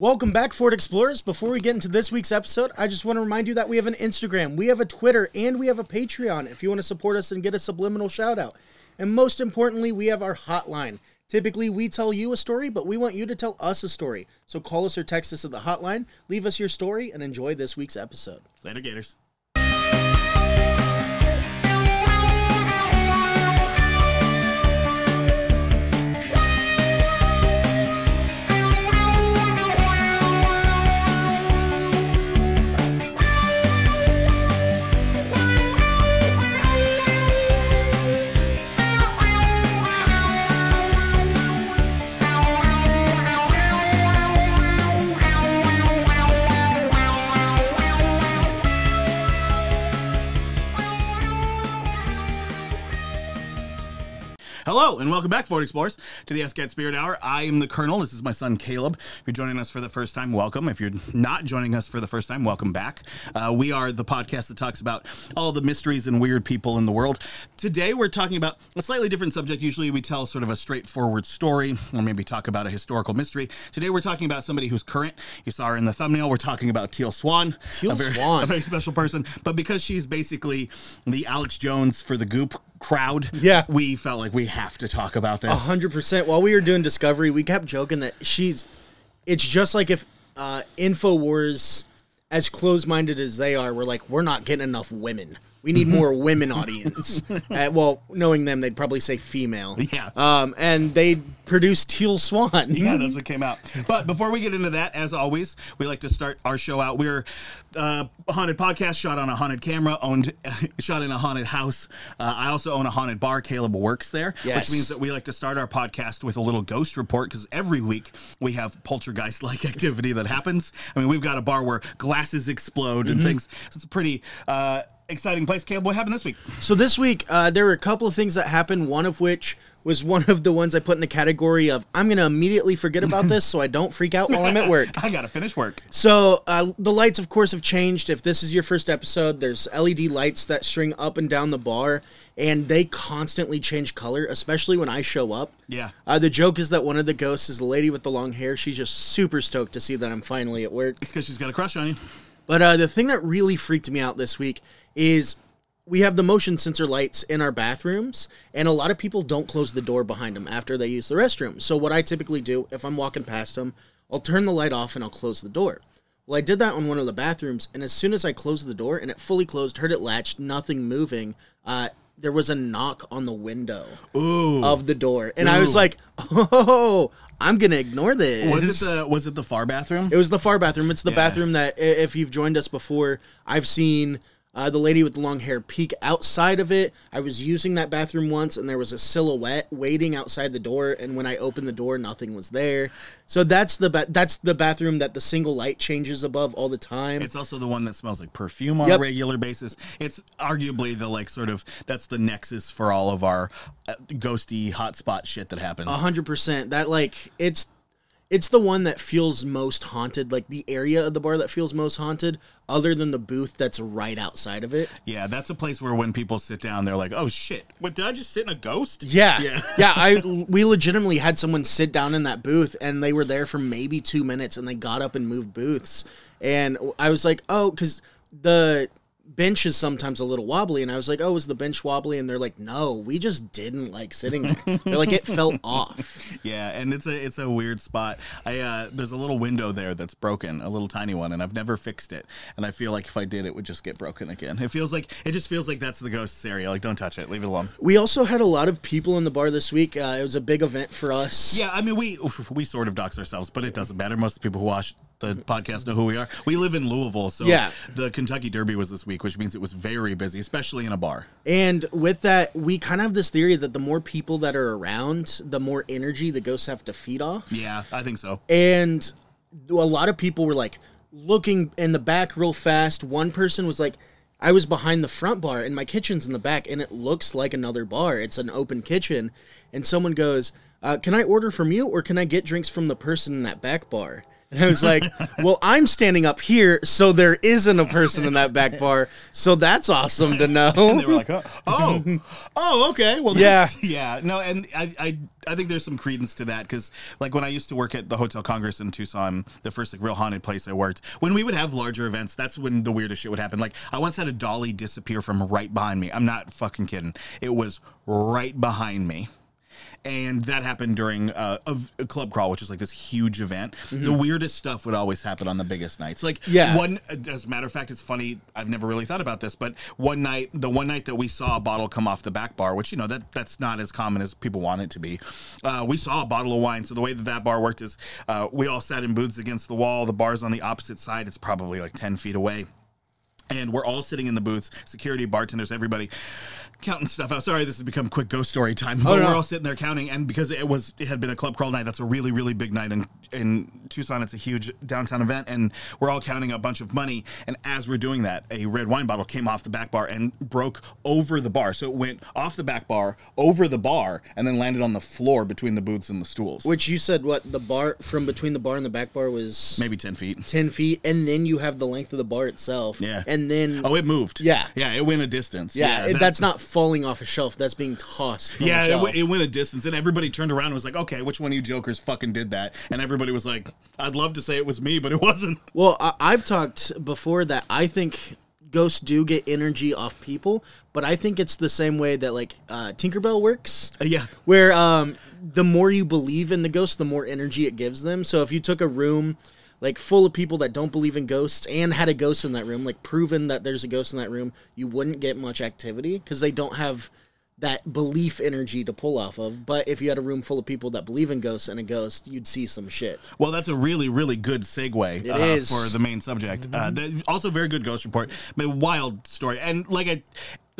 Welcome back, Ford Explorers. Before we get into this week's episode, I just want to remind you that we have an Instagram, we have a Twitter, and we have a Patreon if you want to support us and get a subliminal shout out. And most importantly, we have our hotline. Typically, we tell you a story, but we want you to tell us a story. So call us or text us at the hotline, leave us your story, and enjoy this week's episode. Later, Gators. Hello, and welcome back, Ford Explorers, to the SCAT Spirit Hour. I am the Colonel. This is my son, Caleb. If you're joining us for the first time, welcome. If you're not joining us for the first time, welcome back. Uh, we are the podcast that talks about all the mysteries and weird people in the world. Today, we're talking about a slightly different subject. Usually, we tell sort of a straightforward story or maybe talk about a historical mystery. Today, we're talking about somebody who's current. You saw her in the thumbnail. We're talking about Teal Swan. Teal a very, Swan. A very special person. But because she's basically the Alex Jones for the Goop crowd, Yeah. we felt like we have to talk about this. A hundred percent. While we were doing Discovery, we kept joking that she's. It's just like if uh, Infowars, as closed-minded as they are, were like, we're not getting enough women. We need more women audience. uh, well, knowing them, they'd probably say female. Yeah. Um, and they produced Teal Swan. Yeah, that's what came out. But before we get into that, as always, we like to start our show out. We're uh, a haunted podcast shot on a haunted camera, owned, shot in a haunted house. Uh, I also own a haunted bar. Caleb works there, Yes. which means that we like to start our podcast with a little ghost report because every week we have poltergeist-like activity that happens. I mean, we've got a bar where glasses explode Mm-hmm. and things. So it's a pretty uh, exciting place. Caleb, what happened this week? So this week, uh, there were a couple of things that happened. One of which was one of the ones I put in the category of I'm going to immediately forget about this so I don't freak out while I'm at work. I gotta finish work. So uh, the lights, of course, have changed. If this is your first episode, there's LED lights that string up and down the bar, and they constantly change color, especially when I show up. Yeah. Uh, the joke is that one of the ghosts is the lady with the long hair. She's just super stoked to see that I'm finally at work. It's because she's got a crush on you. But uh, the thing that really freaked me out this week is we have the motion sensor lights in our bathrooms, and a lot of people don't close the door behind them after they use the restroom. So what I typically do, if I'm walking past them, I'll turn the light off and I'll close the door. Well, I did that on one of the bathrooms, and as soon as I closed the door and it fully closed, heard it latched, nothing moving, uh, there was a knock on the window Ooh. of the door, and I was like, "Oh, I'm gonna ignore this." Was it the was it the far bathroom? It was the far bathroom. It's the Yeah. bathroom that, if you've joined us before, I've seen uh, the lady with the long hair peek outside of it. I was using that bathroom once, and there was a silhouette waiting outside the door. And when I opened the door, nothing was there. So that's the ba- that's the bathroom that the single light changes above all the time. It's also the one that smells like perfume on Yep. a regular basis. It's arguably the like sort of that's the nexus for all of our uh, ghosty hotspot shit that happens. A hundred percent. That like it's it's the one that feels most haunted. Like the area of the bar that feels most haunted, other than the booth that's right outside of it. Yeah, that's a place where when people sit down, they're like, "Oh shit, what did I just sit in a ghost?" Yeah. Yeah. Yeah. I we legitimately had someone sit down in that booth and they were there for maybe two minutes and they got up and moved booths. And I was like, oh, because the bench is sometimes a little wobbly. And I was like, oh, is the bench wobbly? And they're like, no, we just didn't like sitting there. They're like, it felt off. Yeah, and it's a it's a weird spot. I uh, there's a little window there that's broken, a little tiny one, and I've never fixed it. And I feel like if I did, it would just get broken again. It feels like it just feels like that's the ghost area. Like, don't touch it, leave it alone. We also had a lot of people in the bar this week. Uh, it was a big event for us. Yeah, I mean we we sort of dox ourselves, but it doesn't matter. Most of the people who watch the podcast know who we are. We live in Louisville, so Yeah. the Kentucky Derby was this week, which means it was very busy, especially in a bar. And with that, we kind of have this theory that the more people that are around, the more energy the ghosts have to feed off. Yeah, I think so. and a lot of people were like looking in the back real fast. One person was like, I was behind the front bar and my kitchen's in the back and it looks like another bar. It's an open kitchen. And someone goes, uh, Can I order from you or can I get drinks from the person in that back bar? And I was like, well, I'm standing up here, so there isn't a person in that back bar. So that's awesome to know. And they were like, oh, oh, oh okay. Well, Yeah. yeah. No, and I, I, I think there's some credence to that because, like, when I used to work at the Hotel Congress in Tucson, the first like real haunted place I worked, when we would have larger events, that's when the weirdest shit would happen. Like, I once had a dolly disappear from right behind me. I'm not fucking kidding. It was right behind me. And that happened during uh, a, a club crawl, which is like this huge event. The weirdest stuff would always happen on the biggest nights. Like Yeah. one, as a matter of fact, it's funny. I've never really thought about this, but one night, the one night that we saw a bottle come off the back bar, which you know that that's not as common as people want it to be. Uh, we saw a bottle of wine. So the way that that bar worked is, uh, we all sat in booths against the wall. The bar's on the opposite side. It's probably like ten feet away and we're all sitting in the booths security bartenders everybody counting stuff out. Sorry this has become quick ghost story time oh, but no. we're all sitting there counting. And because it was it had been a club crawl night that's a really really big night in in tucson. It's a huge downtown event and we're all counting a bunch of money. And as we're doing that a red wine bottle came off the back bar and broke over the bar. So it went off the back bar over the bar and then landed on the floor between the booths and the stools. Which you said what the bar from between the bar and the back bar was maybe 10 feet. 10 feet, and then you have the length of the bar itself. Yeah. And then, oh it moved Yeah. yeah it went a distance yeah, it- that- that's not falling off a shelf. That's being tossed from Yeah, a it, shelf. w- it went a distance, and everybody turned around and was like, "Okay, which one of you jokers fucking did that?" And everybody was like, "I'd love to say it was me, but it wasn't." Well, I, I've talked before that I think ghosts do get energy off people, but I think it's the same way that like uh, Tinkerbell works. Uh, yeah, where um, the more you believe in the ghost, the more energy it gives them. So if you took a room like full of people that don't believe in ghosts and had a ghost in that room, like proven that there's a ghost in that room, you wouldn't get much activity because they don't have that belief energy to pull off of. But if you had a room full of people that believe in ghosts and a ghost, you'd see some shit. Well, that's a really, really good segue It uh, is. for the main subject. Uh, that- also, very good ghost report, but wild story, and like a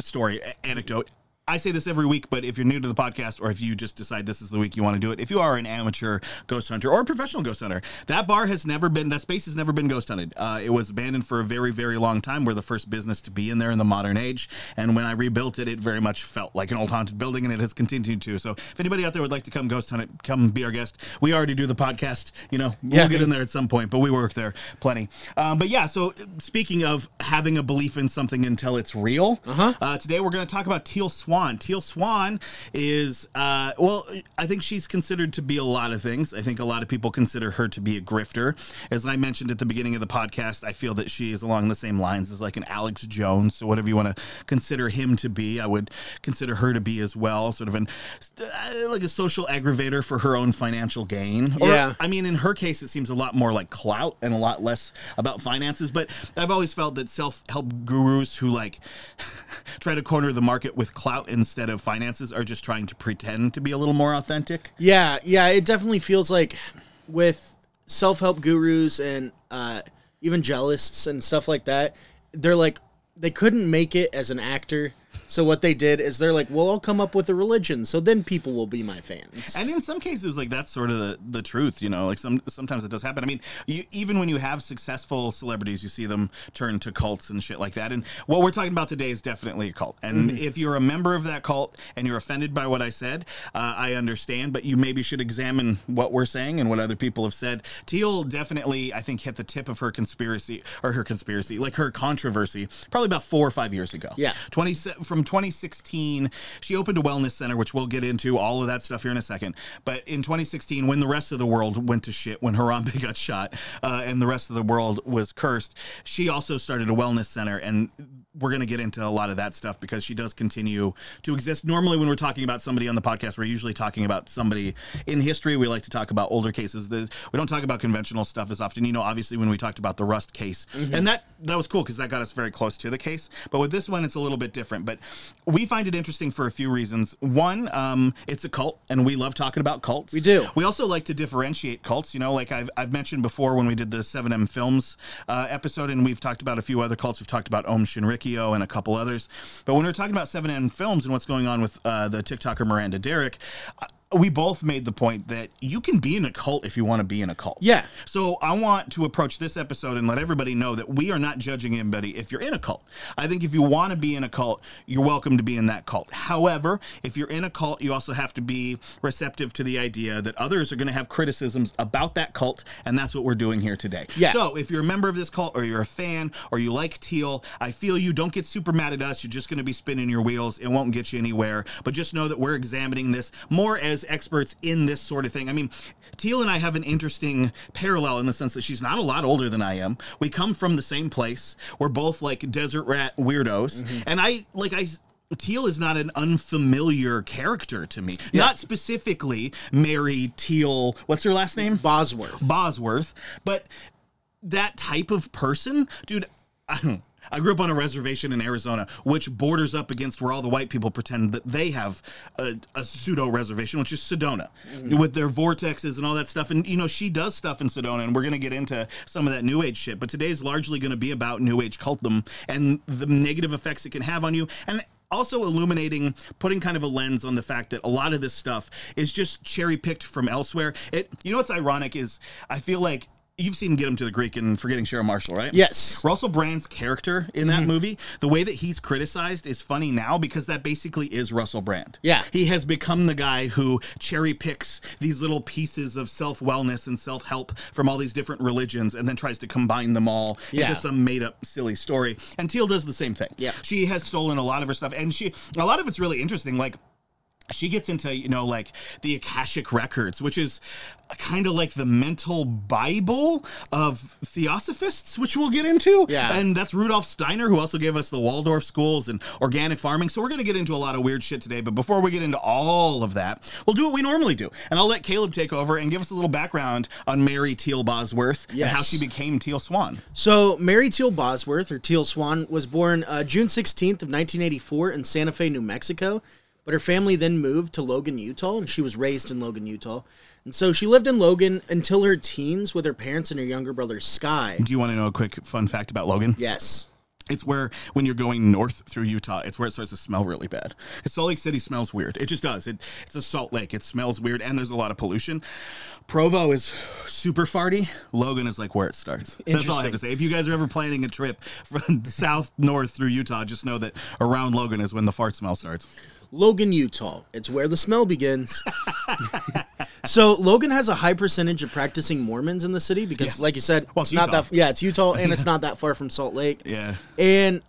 story a- anecdote. I say this every week, but if you're new to the podcast or if you just decide this is the week you want to do it, if you are an amateur ghost hunter or a professional ghost hunter, that bar has never been, that space has never been ghost hunted. Uh, it was abandoned for a very, very long time. We're the first business to be in there in the modern age. And when I rebuilt it, it very much felt like an old haunted building and it has continued to. So if anybody out there would like to come ghost hunt it, come be our guest. We already do the podcast, you know, we'll Yeah. get in there at some point, but we work there plenty. Um, but yeah, so speaking of having a belief in something until it's real, uh-huh. today we're going to talk about Teal Swan. Teal Swan is, uh, well, I think she's considered to be a lot of things. I think a lot of people consider her to be a grifter. As I mentioned at the beginning of the podcast, I feel that she is along the same lines as like an Alex Jones. So whatever you want to consider him to be, I would consider her to be as well. Sort of an uh, like a social aggravator for her own financial gain. Or, Yeah. I mean, in her case, it seems a lot more like clout and a lot less about finances. But I've always felt that self help gurus who like try to corner the market with clout instead of finances are just trying to pretend to be a little more authentic. Yeah, yeah, it definitely feels like with self-help gurus and uh, evangelists and stuff like that, they're like they couldn't make it as an actor. So what they did is they're like, "Well, I'll come up with a religion, so then people will be my fans." And in some cases, like that's sort of the, the truth, you know. Like some sometimes it does happen. I mean, you, even when you have successful celebrities, you see them turn to cults and shit like that. And what we're talking about today is definitely a cult. And if you're a member of that cult and you're offended by what I said, uh, I understand. But you maybe should examine what we're saying and what other people have said. Teal definitely, I think, hit the tip of her conspiracy or her conspiracy, like her controversy, probably about four or five years ago. Yeah. 20 from 2016 she opened a wellness center which we'll get into all of that stuff here in a second but in 2016 when the rest of the world went to shit when harambe got shot uh, and the rest of the world was cursed she also started a wellness center and we're going to get into a lot of that stuff because she does continue to exist. Normally, when we're talking about somebody on the podcast, we're usually talking about somebody in history. We like to talk about older cases. The, we don't talk about conventional stuff as often. You know, obviously, when we talked about the Rust case, and that that was cool because that got us very close to the case. But with this one, it's a little bit different. But we find it interesting for a few reasons. One, um, it's a cult, and we love talking about cults. We do. We also like to differentiate cults. You know, like I've, I've mentioned before when we did the 7M Films uh, episode, and we've talked about a few other cults. We've talked about Aum Shinrikyo and a couple others. But when we're talking about 7M Films and what's going on with uh, the TikToker Miranda Derrick, we both made the point that you can be in a cult if you want to be in a cult. Yeah. So I want to approach this episode and let everybody know that we are not judging anybody if you're in a cult. I think if you want to be in a cult, you're welcome to be in that cult. However, if you're in a cult, you also have to be receptive to the idea that others are going to have criticisms about that cult, and that's what we're doing here today. Yeah. So if you're a member of this cult or you're a fan or you like Teal, I feel you don't get super mad at us. You're just going to be spinning your wheels. It won't get you anywhere. But just know that we're examining this more as experts in this sort of thing. I mean, Teal and I have an interesting parallel in the sense that she's not a lot older than I am. We come from the same place. We're both like desert rat weirdos. Mm-hmm. And I like I Teal is not an unfamiliar character to me. Not specifically Mary Teal. What's her last name? Bosworth. Bosworth, but that type of person, dude. I grew up on a reservation in Arizona, which borders up against where all the white people pretend that they have a, a pseudo reservation, which is Sedona, mm-hmm. with their vortexes and all that stuff. And you know, she does stuff in Sedona, and we're going to get into some of that New Age shit. But today's largely going to be about New Age cultdom and the negative effects it can have on you, and also illuminating putting kind of a lens on the fact that a lot of this stuff is just cherry picked from elsewhere it you know what's ironic is i feel like you've seen get him to the greek and forgetting Sarah Marshall right Yes. russell brand's character in that mm-hmm. movie the way that he's criticized is funny now because that basically is russell brand Yeah. he has become the guy who cherry picks these little pieces of self-wellness and self-help from all these different religions and then tries to combine them all Yeah. into some made-up silly story and teal does the same thing Yeah. she has stolen a lot of her stuff and she a lot of it's really interesting like she gets into you know like the akashic records which is kind of like the mental bible of theosophists which we'll get into. Yeah. and that's rudolf steiner who also gave us the waldorf schools and organic farming. So we're going to get into a lot of weird shit today but before we get into all of that we'll do what we normally do. And i'll let caleb take over and give us a little background on mary teal bosworth and how she became teal swan. So Mary Teal Bosworth, or Teal Swan, was born uh, June 16th of 1984 in Santa Fe, New Mexico. But her family then moved to Logan, Utah, and she was raised in Logan, Utah. And so she lived in Logan until her teens with her parents and her younger brother Sky. do you want to know a quick fun fact about logan Yes. It's where when you're going north through Utah, it's where it starts to smell really bad. Salt Lake City smells weird. It just does. It, it's a salt lake. It smells weird, and there's a lot of pollution. Provo is super farty. Logan is like where it starts. That's all I have to say. If you guys are ever planning a trip from south north through Utah, just know that around Logan is when the fart smell starts. Logan, Utah. It's where the smell begins. so Logan has a high percentage of practicing Mormons in the city because, Yes. like you said, Well, it's it's not that. Yeah, it's Utah, and it's not that far from Salt Lake. Yeah. And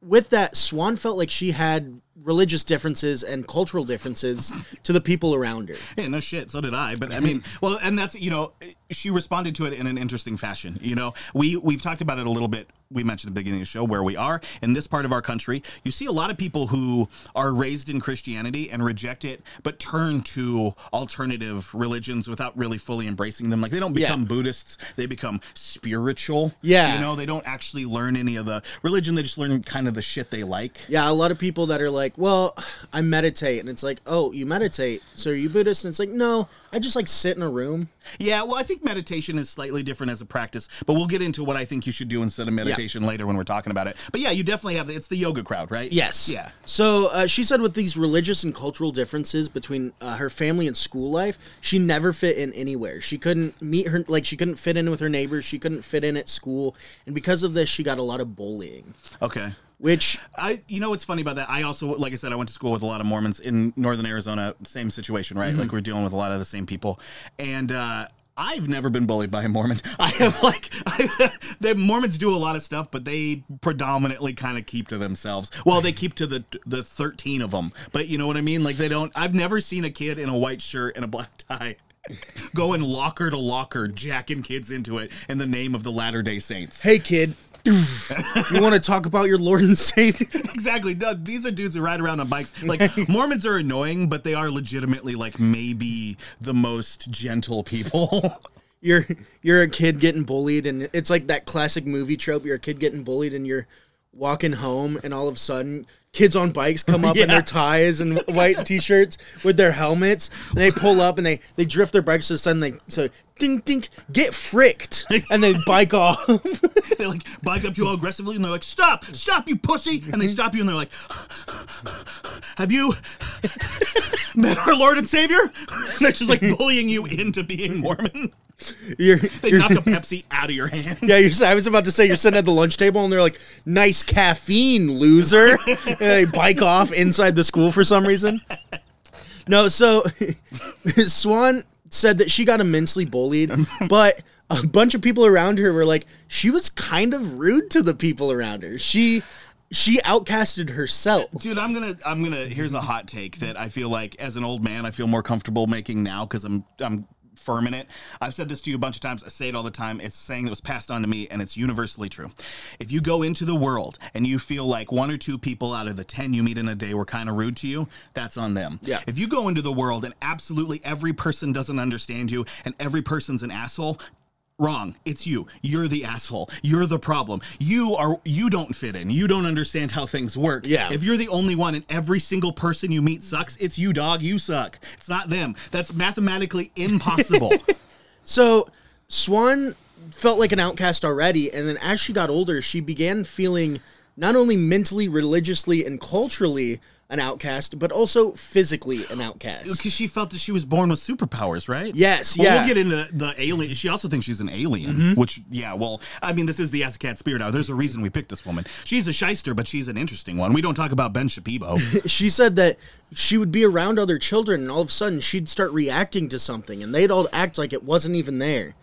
with that, Swan felt like she had religious differences and cultural differences to the people around her. Yeah, no shit. So did I. But I mean, well, and that's you know, she responded to it in an interesting fashion. You know, we we've talked about it a little bit. We mentioned at the beginning of the show where we are in this part of our country. You see a lot of people who are raised in Christianity and reject it, but turn to alternative religions without really fully embracing them. Like they don't Yeah. become Buddhists; they become spiritual. Yeah. you know, they don't actually learn any of the religion. They just learn kind of the shit they like. Yeah, a lot of people that are like, well, I meditate. And it's like, oh, you meditate. So are you Buddhist? And it's like, no, I just like sit in a room. Yeah, well, I think meditation is slightly different as a practice, but we'll get into what I think you should do instead of meditation later when we're talking about it. But yeah, you definitely have it's the yoga crowd, right? Yes. Yeah. So uh, she said with these religious and cultural differences between uh, her family and school life, she never fit in anywhere. She couldn't meet her, like, she couldn't fit in with her neighbors. She couldn't fit in at school. And because of this, she got a lot of bullying, Okay. Which, I, you know what's funny about that? I also, like I said, I went to school with a lot of Mormons in northern Arizona. Same situation, right? Like we're dealing with a lot of the same people, and uh, I've never been bullied by a Mormon. I have like, I, the Mormons do a lot of stuff, but they predominantly kind of keep to themselves. Well, they keep to the the thirteen of them, but you know what I mean? Like they don't. I've never seen a kid in a white shirt and a black tie. Going locker to locker, jacking kids into it in the name of the Latter Day Saints. hey, kid, you want to talk about your Lord and Savior? exactly. No, These are dudes who ride around on bikes. Like Mormons are annoying, but they are legitimately like maybe the most gentle people. you're you're a kid getting bullied and it's like that classic movie trope you're a kid getting bullied and you're walking home and all of a sudden kids on bikes come up in their ties and white t-shirts with their helmets and they pull up and they they drift their bikes to the sudden they so ding ding get fricked and they bike off they like bike up to you all aggressively and they're like, "Stop! Stop, you pussy!" And they stop you and they're like, "Have you met our Lord and Savior?" And they're just like bullying you into being Mormon. You're, They you're- knock a Pepsi out of your hand. yeah you're, I was about to say you're sitting at the lunch table and they're like nice caffeine loser and they bike off inside the school for some reason no so Swan said that she got immensely bullied but a bunch of people around her were like she was kind of rude to the people around her she she outcasted herself Dude, I'm gonna, I'm gonna. Here's a hot take that I feel like, as an old man, I feel more comfortable making now because I'm, I'm firm in it. I've said this to you a bunch of times. I say it all the time. It's a saying that was passed on to me, and it's universally true. If you go into the world and you feel like one or two people out of the ten you meet in a day were kind of rude to you, that's on them. Yeah. If you go into the world and absolutely every person doesn't understand you and every person's an asshole. Wrong. It's you. You're the asshole. You're the problem. You are you don't fit in. You don't understand how things work. Yeah. If you're the only one and every single person you meet sucks, it's you, dog. You suck. It's not them. That's mathematically impossible. So Swan felt like an outcast already, and then as she got older, she began feeling not only mentally, religiously, and culturally an outcast, but also physically an outcast. Because she felt that she was born with superpowers, right? Yes, Well, yeah. We'll get into the alien. She also thinks she's an alien, mm-hmm. which, yeah, well, I mean, this is the Ass Cat Spirit Hour. There's a reason we picked this woman. She's a shyster, but she's an interesting one. We don't talk about Ben Shapibo. She said that she would be around other children, and all of a sudden she'd start reacting to something, and they'd all act like it wasn't even there.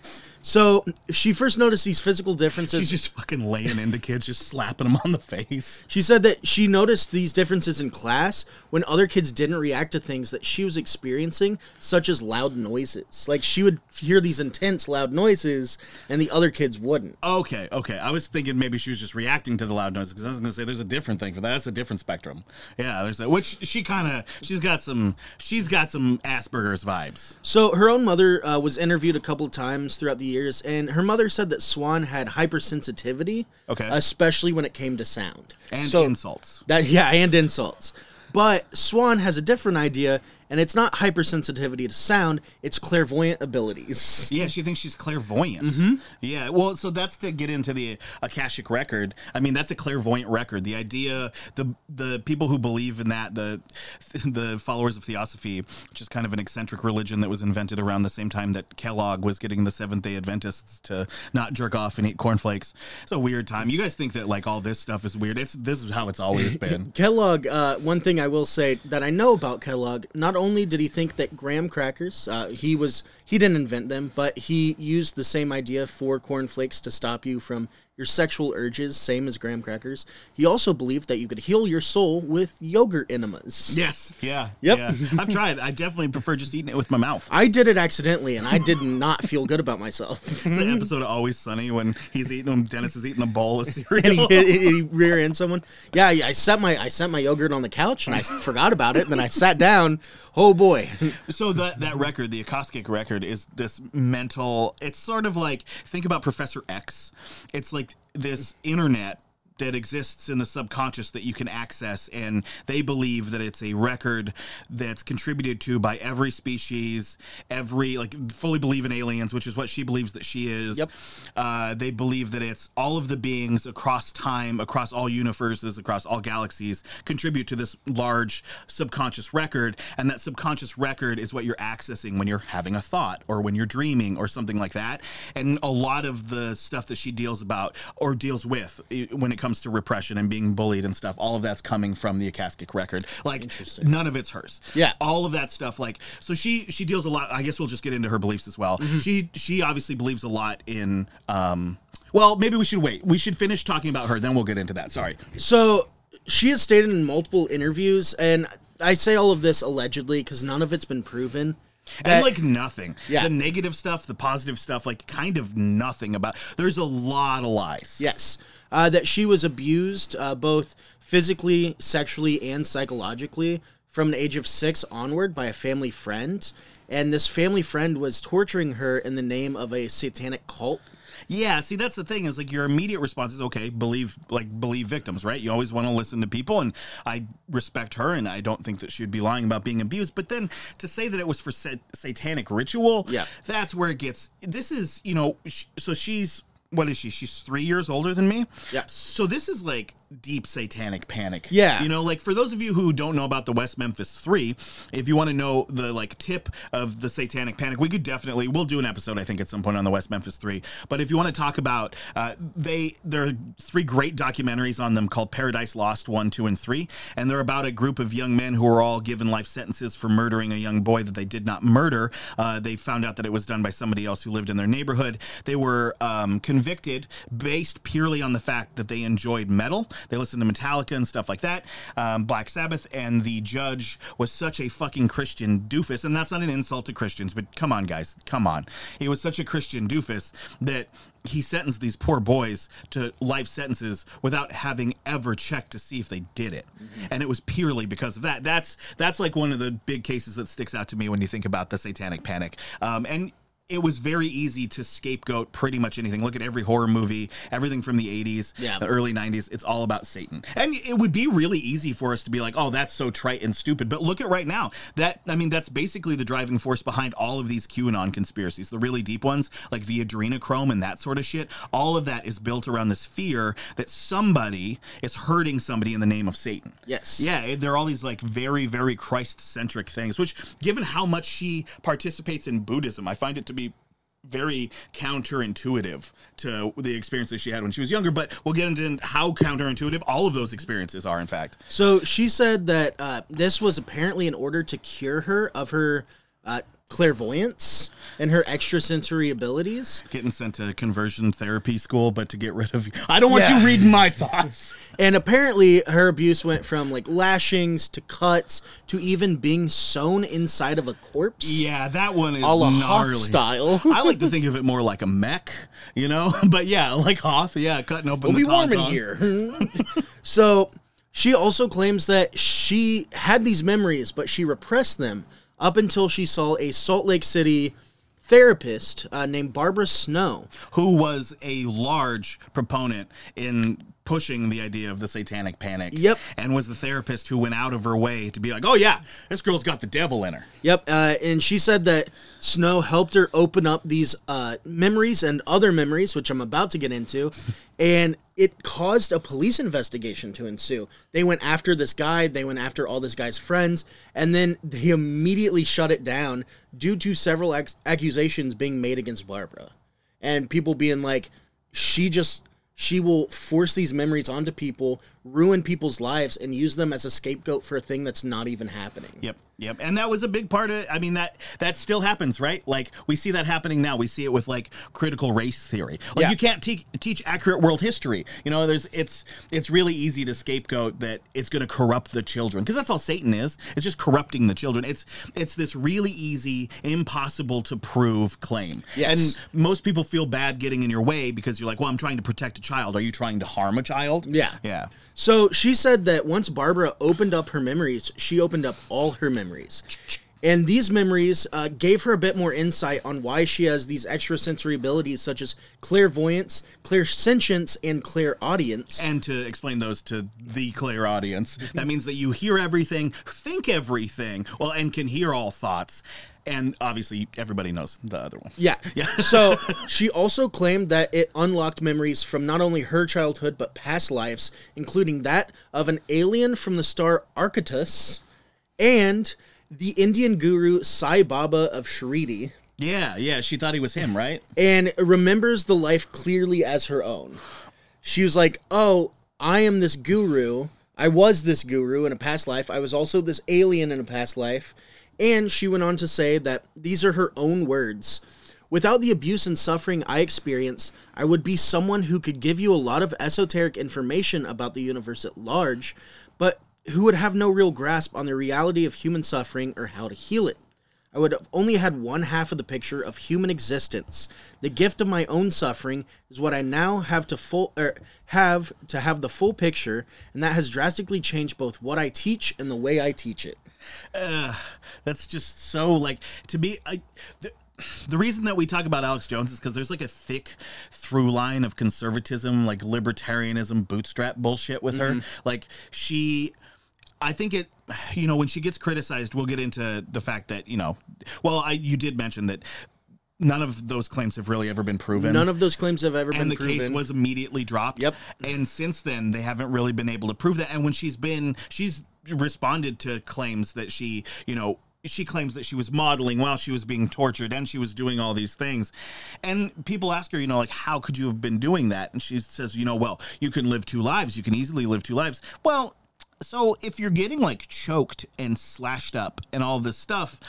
So she first noticed these physical differences. she's just fucking laying into kids, just slapping them on the face. She said that she noticed these differences in class when other kids didn't react to things that she was experiencing, such as loud noises. Like she would hear these intense loud noises, and the other kids wouldn't. Okay, okay. I was thinking maybe she was just reacting to the loud noises because I was going to say there's a different thing for that. That's a different spectrum. Yeah, there's that. Which she kind of she's got some she's got some Asperger's vibes. So her own mother uh, was interviewed a couple of times throughout the years, and her mother said that Swan had hypersensitivity, Okay. especially when it came to sound And so insults. That yeah, and insults. But Swan has a different idea, and it's not hypersensitivity to sound; it's clairvoyant abilities. Yeah, she thinks she's clairvoyant. Yeah, well, so that's to get into the Akashic record. I mean, that's a clairvoyant record. The idea, the the people who believe in that, the the followers of Theosophy, which is kind of an eccentric religion that was invented around the same time that Kellogg was getting the Seventh Day Adventists to not jerk off and eat cornflakes. It's a weird time. You guys think that like all this stuff is weird? It's this is how it's always been. Kellogg, uh, one thing I will say that I know about Kellogg, not only did he think that graham crackers, uh, he was he didn't invent them, but he used the same idea for cornflakes to stop you from your sexual urges, same as graham crackers. He also believed that you could heal your soul with yogurt enemas. yes. Yeah. Yep. Yeah. I've tried. I definitely prefer just eating it with my mouth. I did it accidentally, and I did not feel good about myself. the episode of Always Sunny when he's eating when Dennis is eating a bowl of and he, cereal. he, he rear end someone. Yeah, yeah, I set my I set my yogurt on the couch, and I forgot about it. And Then I sat down. Oh boy. so that that record, the Akashic record, is this mental. It's sort of like think about Professor X. It's like this internet that exists in the subconscious that you can access and they believe that it's a record that's contributed to by every species every like fully believe in aliens which is what she believes that she is Yep. uh, they believe that it's all of the beings across time across all universes across all galaxies contribute to this large subconscious record and that subconscious record is what you're accessing when you're having a thought or when you're dreaming or something like that and a lot of the stuff that she deals about or deals with when it comes to repression and being bullied and stuff all of that's coming from the Akashic record. Like none of it's hers. Yeah. all of that stuff like so she she deals a lot i guess we'll just get into her beliefs as well. Mm-hmm. she she obviously believes a lot in um well maybe we should wait. We should finish talking about her then we'll get into that. Sorry. So she has stated in multiple interviews, and I say all of this allegedly because none of it's been proven. and like nothing. Yeah. the negative stuff the positive stuff like kind of nothing about there's a lot of lies. Yes, uh, that she was abused uh, both physically, sexually, and psychologically from an age of six onward by a family friend, and this family friend was torturing her in the name of a satanic cult. Yeah, see that's the thing is like your immediate response is okay, believe like believe victims, right? You always want to listen to people and I respect her and I don't think that she'd be lying about being abused, but then to say that it was for sa- satanic ritual, Yeah. that's where it gets this is, you know, sh- so she's what is she? She's 3 years older than me. Yeah. So this is like deep satanic panic. Yeah. You know, like for those of you who don't know about the West Memphis 3, if you want to know the like tip of the satanic panic, we could definitely we'll do an episode I think at some point on the West Memphis 3. But if you want to talk about uh, they there are three great documentaries on them called Paradise Lost 1, 2 and 3, and they're about a group of young men who were all given life sentences for murdering a young boy that they did not murder. Uh, they found out that it was done by somebody else who lived in their neighborhood. They were um, convicted based purely on the fact that they enjoyed metal. They listened to Metallica and stuff like that, um, Black Sabbath, and the judge was such a fucking Christian doofus. And that's not an insult to Christians, but come on, guys, come on. He was such a Christian doofus that he sentenced these poor boys to life sentences without having ever checked to see if they did it and it was purely because of that that's that's like one of the big cases that sticks out to me when you think about the satanic panic um, and it was very easy to scapegoat pretty much anything. Look at every horror movie, everything from the 80s, Yeah. the early 90s. It's all about Satan. And it would be really easy for us to be like, oh, that's so trite and stupid. But look at right now. That, I mean, that's basically the driving force behind all of these QAnon conspiracies, the really deep ones, like the adrenochrome and that sort of shit. All of that is built around this fear that somebody is hurting somebody in the name of Satan. Yes. Yeah, there are all these like very, very Christ centric things, which, given how much she participates in Buddhism, I find it to be very counterintuitive to the experiences she had when she was younger. But we'll get into how counterintuitive all of those experiences are, in fact. So she said that uh, this was apparently in order to cure her of her uh, clairvoyance and her extrasensory abilities. Getting sent to conversion therapy school, but to get rid of you. I don't want Yeah. you reading my thoughts. And apparently, her abuse went from like lashings to cuts to even being sewn inside of a corpse. Yeah, that one is a la gnarly. Hoth style. I like to think of it more like a mech, you know? But yeah, like Hoth, yeah, cutting open the be warm in here. so she also claims that she had these memories, but she repressed them up until she saw a Salt Lake City therapist uh, named Barbara Snow. who was a large proponent in pushing the idea of the satanic panic. Yep. And was the therapist who went out of her way to be like, oh, yeah, this girl's got the devil in her. Yep, uh, and she said that Snow helped her open up these uh, memories and other memories, which I'm about to get into, and it caused a police investigation to ensue. They went after this guy, they went after all this guy's friends, and then they immediately shut it down due to several ac- accusations being made against Barbara, and people being like, she just. She will force these memories onto people, ruin people's lives, and use them as a scapegoat for a thing that's not even happening. Yep, yep, and that was a big part of. I mean that that still happens, right? Like we see that happening now. We see it with like critical race theory. Like Yeah. you can't te- teach accurate world history. You know, there's it's it's really easy to scapegoat that it's going to corrupt the children because that's all Satan is. It's just corrupting the children. It's it's this really easy, impossible to prove claim. Yes. and most people feel bad getting in your way because you're like, well, I'm trying to protect a child. Are you trying to harm a child? Yeah. yeah. So she said that once Barbara opened up her memories, she opened up all her memories. And these memories uh, gave her a bit more insight on why she has these extrasensory abilities such as clairvoyance, clairsentience, and clairaudience. And to explain those to the clairaudience, that means that you hear everything, think everything, well, and can hear all thoughts. And obviously, everybody knows the other one. Yeah. Yeah. so she also claimed that it unlocked memories from not only her childhood but past lives, including that of an alien from the star Arcturus and the Indian guru Sai Baba of Shirdi. Yeah, yeah. She thought he was him, right? and remembers the life clearly as her own. She was like, "Oh, I am this guru. I was this guru in a past life. I was also this alien in a past life." And she went on to say that these are her own words. Without the abuse and suffering I experienced, I would be someone who could give you a lot of esoteric information about the universe at large, who would have no real grasp on the reality of human suffering or how to heal it. I would have only had one half of the picture of human existence. The gift of my own suffering is what I now have to full er, have to have the full picture, and that has drastically changed both what I teach and the way I teach it. Uh, that's just so like to me. I, th- the reason that we talk about Alex Jones is because there's like a thick through line of conservatism, like libertarianism, bootstrap bullshit with her. Like she, I think it, you know, when she gets criticized, we'll get into the fact that you know, well, I you did mention that none of those claims have really ever been proven. None of those claims have ever been proven. and the proven. case was immediately dropped. Yep. And since then, they haven't really been able to prove that. And when she's been, she's responded to claims that she, you know, she claims that she was modeling while she was being tortured and she was doing all these things. And people ask her, you know, like, how could you have been doing that? And she says, you know, well, you can live two lives. You can easily live two lives. Well, so if you're getting like choked and slashed up and all this stuff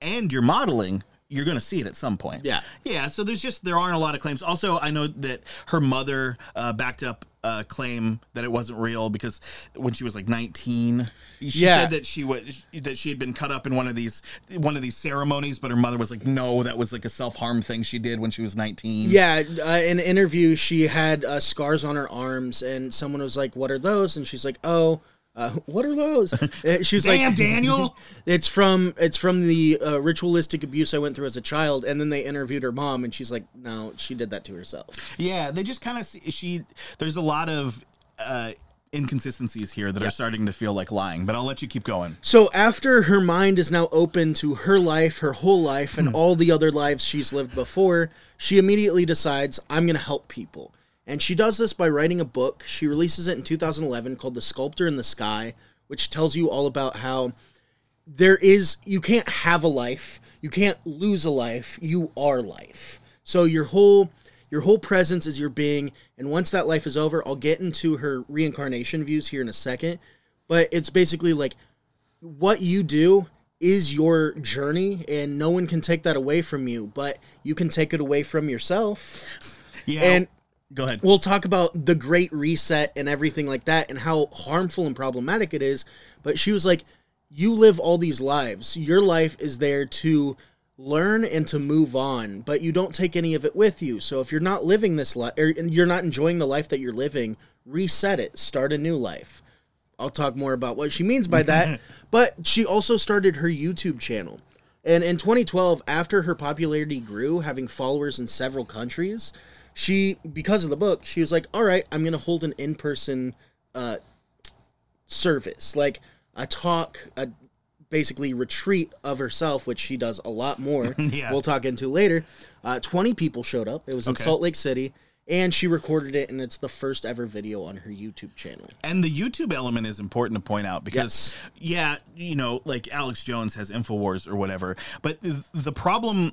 and you're modeling, you're going to see it at some point. Yeah. Yeah. So there's just, there aren't a lot of claims. Also, I know that her mother uh, backed up a claim that it wasn't real because when she was like 19, she Yeah. said that she was, that she had been cut up in one of these, one of these ceremonies, but her mother was like, no, that was like a self harm thing she did when she was 19. Yeah, uh, in an interview, she had uh, scars on her arms, and someone was like, "What are those?" And she's like, "Oh, uh, what are those?" Uh, She was Damn, like, Daniel. "It's from it's from the uh, ritualistic abuse I went through as a child." And then they interviewed her mom, and she's like, "No, she did that to herself." Yeah, they just kind of see she. There's a lot of uh, inconsistencies here that are starting to feel like lying. But I'll let you keep going. So after her mind is now open to her life, her whole life, and all the other lives she's lived before, she immediately decides, I'm going to help people. And she does this by writing a book. She releases it in 2011 called The Sculptor in the Sky, which tells you all about how there is, you can't have a life, you can't lose a life, you are life. So your whole your whole presence is your being and once that life is over i'll get into her reincarnation views here in a second but it's basically like what you do is your journey and no one can take that away from you but you can take it away from yourself Yeah. and go ahead. we'll talk about the great reset and everything like that and how harmful and problematic it is but she was like you live all these lives your life is there to learn and to move on but you don't take any of it with you so if you're not living this life or you're not enjoying the life that you're living reset it start a new life I'll talk more about what she means by that. but she also started her YouTube channel. And in 2012, after her popularity grew, having followers in several countries, she, because of the book, she was like, all right, I'm going to hold an in person uh, service, like a talk, a basically retreat of herself, which she does a lot more. Yeah. We'll talk into later. Uh, 20 people showed up. It was in Okay. Salt Lake City. And she recorded it, and it's the first ever video on her YouTube channel. And the YouTube element is important to point out because, Yes. yeah, you know, like Alex Jones has Infowars or whatever. But th- the problem.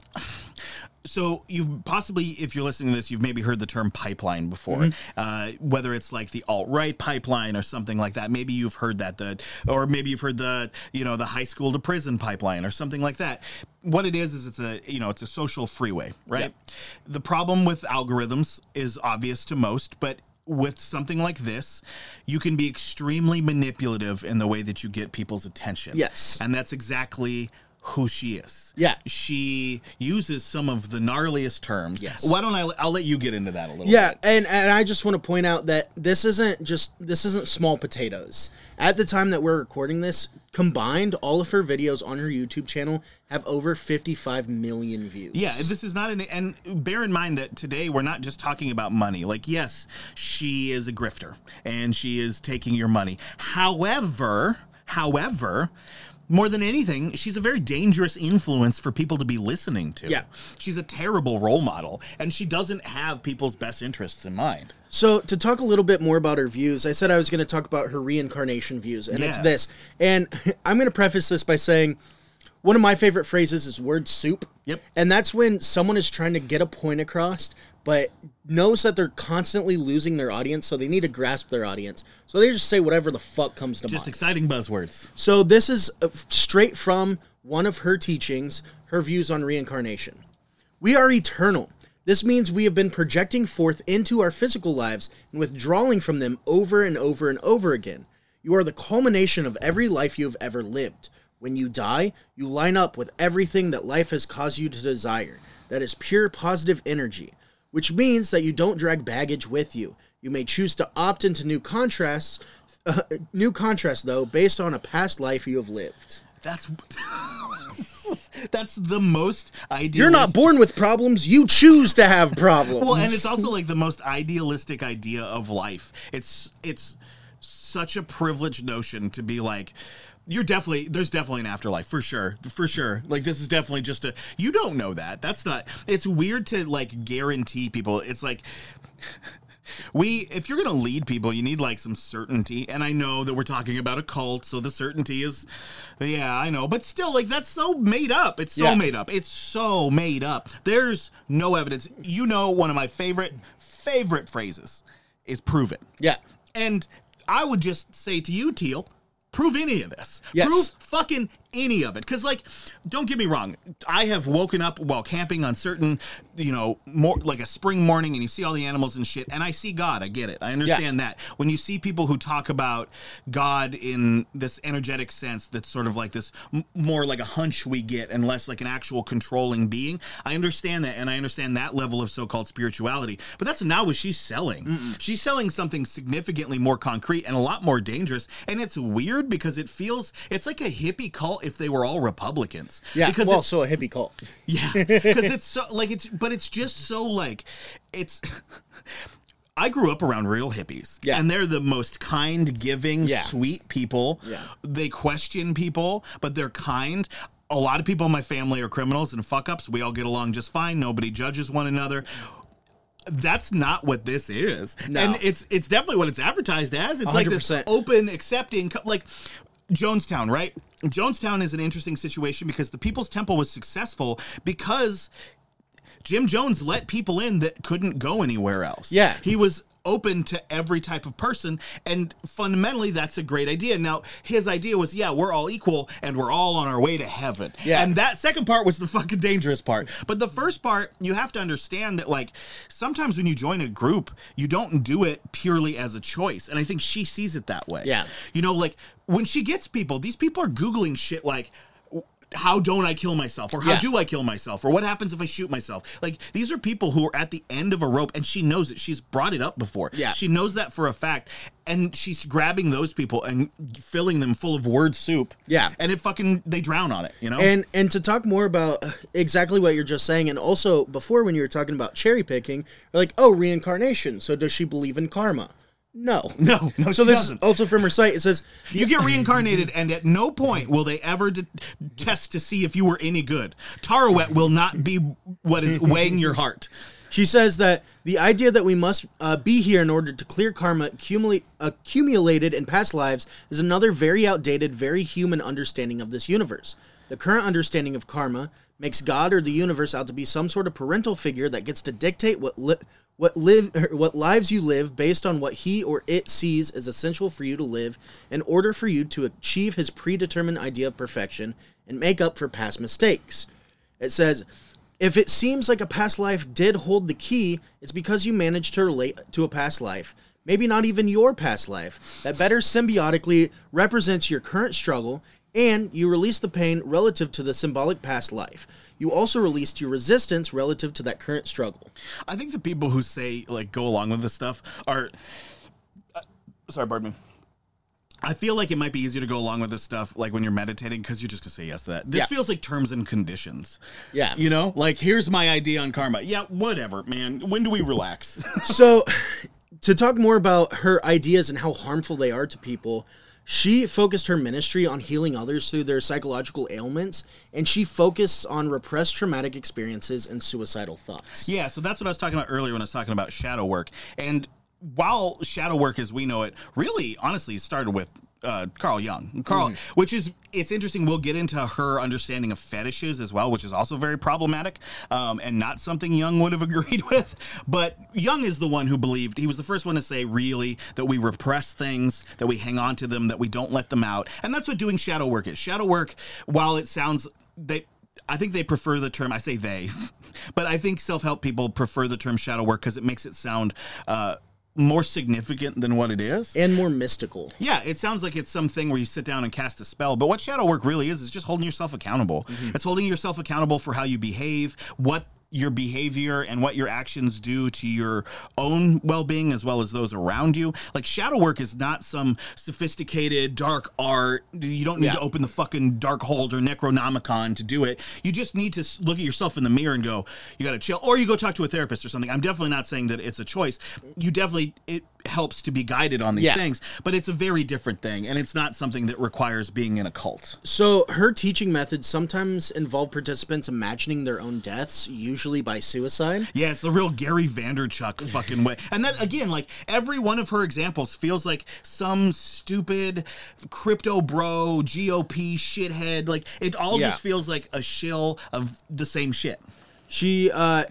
So you've possibly, if you're listening to this, you've maybe heard the term pipeline before. Mm-hmm. Uh, whether it's like the alt right pipeline or something like that. Maybe you've heard that. The or maybe you've heard the you know the high school to prison pipeline or something like that. What it is is it's a you know it's a social freeway, right? The problem with algorithms is obvious to most, but with something like this, you can be extremely manipulative in the way that you get people's attention. Yes. And that's exactly who she is. Yeah. She uses some of the gnarliest terms. Yes. Why don't I I'll let you get into that a little Yeah, bit. and and I just want to point out that this isn't just this isn't small potatoes. At the time that we're recording this, combined, all of her videos on her YouTube channel have over 55 million views. Yeah, this is not an and bear in mind that today we're not just talking about money. Like yes, she is a grifter and she is taking your money. However, however, more than anything, she's a very dangerous influence for people to be listening to. Yeah. She's a terrible role model and she doesn't have people's best interests in mind. So to talk a little bit more about her views, I said I was going to talk about her reincarnation views, and it's this. And I'm going to preface this by saying one of my favorite phrases is word soup. Yep. And that's when someone is trying to get a point across, but knows that they're constantly losing their audience, so they need to grasp their audience. So they just say whatever the fuck comes to mind. Just exciting buzzwords. So this is uh, straight from one of her teachings, her views on reincarnation. We are eternal. This means we have been projecting forth into our physical lives and withdrawing from them over and over and over again. You are the culmination of every life you have ever lived. When you die, you line up with everything that life has caused you to desire. That is pure positive energy, which means that you don't drag baggage with you. You may choose to opt into new contrasts, uh, new contrasts though, based on a past life you have lived. That's that's the most ideal. You're not born with problems. You choose to have problems. Well, and it's also like the most idealistic idea of life. It's it's such a privileged notion to be like you're definitely there's definitely an afterlife for sure for sure. Like this is definitely just a you don't know that. That's not it's weird to like guarantee people. It's like we if you're going to lead people you need like some certainty. And i know that we're talking about a cult so the certainty is yeah i know. But still like that's so made up. It's so Yeah. made up. It's so made up. There's no evidence. You know one of my favorite favorite phrases is prove it. Yeah. and I would just say to you, Teal, prove any of this. Yes. Prove fucking any of it. Because, like, don't get me wrong. I have woken up while camping on certain, you know, more like a spring morning and you see all the animals and shit, and I see God. I get it. I understand that. When you see people who talk about God in this energetic sense that's sort of like this m- more like a hunch we get and less like an actual controlling being, I understand that. And I understand that level of so called spirituality. But that's not what she's selling. She's selling something significantly more concrete and a lot more dangerous. And it's weird because it feels, it's like a hippie cult if they were all Republicans. Yeah. Because well, it's, so a hippie cult. yeah, because it's so like it's, but it's just so like it's. I grew up around real hippies, Yeah. and they're the most kind, giving, Yeah. sweet people. Yeah. They question people, but they're kind. A lot of people in my family are criminals and fuck ups. We all get along just fine. Nobody judges one another. That's not what this is, No. and it's it's definitely what it's advertised as. It's like this open, accepting, like Jonestown, right? Jonestown is an interesting situation because the People's Temple was successful because Jim Jones let people in that couldn't go anywhere else. Yeah. He was open to every type of person and fundamentally that's a great idea. Now, his idea was yeah, we're all equal and we're all on our way to heaven. Yeah. And that second part was the fucking dangerous part. But the first part, you have to understand that like sometimes when you join a group, you don't do it purely as a choice. And I think she sees it that way. Yeah. You know, like when she gets people, these people are googling shit like how don't I kill myself? Or how Yeah. do I kill myself? Or what happens if I shoot myself? Like these are people who are at the end of a rope and she knows it. She's brought it up before. Yeah. She knows that for a fact. And she's grabbing those people and filling them full of word soup. Yeah. And it fucking they drown on it, you know? And and to talk more about exactly what you're just saying, and also before when you were talking about cherry picking, you're like, oh, reincarnation. So does she believe in karma? No. no, no, So this doesn't. also from her site. It says, You get reincarnated, and at no point will they ever de- test to see if you were any good. Taweret will not be what is weighing your heart. She says that the idea that we must uh, be here in order to clear karma accumulate, accumulated in past lives is another very outdated, very human understanding of this universe. The current understanding of karma makes God or the universe out to be some sort of parental figure that gets to dictate what li- what live er, what lives you live based on what he or it sees as essential for you to live in order for you to achieve his predetermined idea of perfection and make up for past mistakes. It says, if it seems like a past life did hold the key, it's because you managed to relate to a past life, maybe not even your past life, that better symbiotically represents your current struggle, and you release the pain relative to the symbolic past life. You also released your resistance relative to that current struggle. I think the people who say like go along with this stuff are. uh, sorry, pardon me. I feel like it might be easier to go along with this stuff like when you're meditating because you're just gonna say yes to that. This Yeah. feels like terms and conditions. Yeah. You know, like here's my idea on karma. Yeah, whatever, man. When do we relax? so to talk more about her ideas and how harmful they are to people she focused her ministry on healing others through their psychological ailments and she focused on repressed traumatic experiences and suicidal thoughts Yeah, so that's what I was talking about earlier when I was talking about shadow work. And while shadow work as we know it, really honestly started with uh, Carl Jung. Carl, which is it's interesting. We'll get into her understanding of fetishes as well, which is also very problematic um, and not something Jung would have agreed with. But Jung is the one who believed he was the first one to say really that we repress things, that we hang on to them, that we don't let them out, and that's what doing shadow work is. Shadow work, while it sounds they I think they prefer the term. I say they, but I think self-help people prefer the term shadow work because it makes it sound uh, more significant than what it is. and more mystical Yeah, it sounds like it's something where you sit down and cast a spell, but what shadow work really is is just holding yourself accountable. Mm-hmm. It's holding yourself accountable for how you behave, what your behavior and what your actions do to your own well-being as well as those around you. Like shadow work is not some sophisticated dark art. You don't need Yeah. to open the fucking Darkhold or Necronomicon to do it. You just need to look at yourself in the mirror and go, you got to chill or you go talk to a therapist or something. I'm definitely not saying that it's a choice. You definitely it helps to be guided on these Yeah. things, but it's a very different thing and it's not something that requires being in a cult. So her teaching methods sometimes involve participants imagining their own deaths, usually by suicide. Yeah, it's the real Gary Vaynerchuk fucking way. And that again, like every one of her examples feels like some stupid crypto bro, GOP shithead. Like it all Yeah. just feels like a shill of the same shit. She, uh,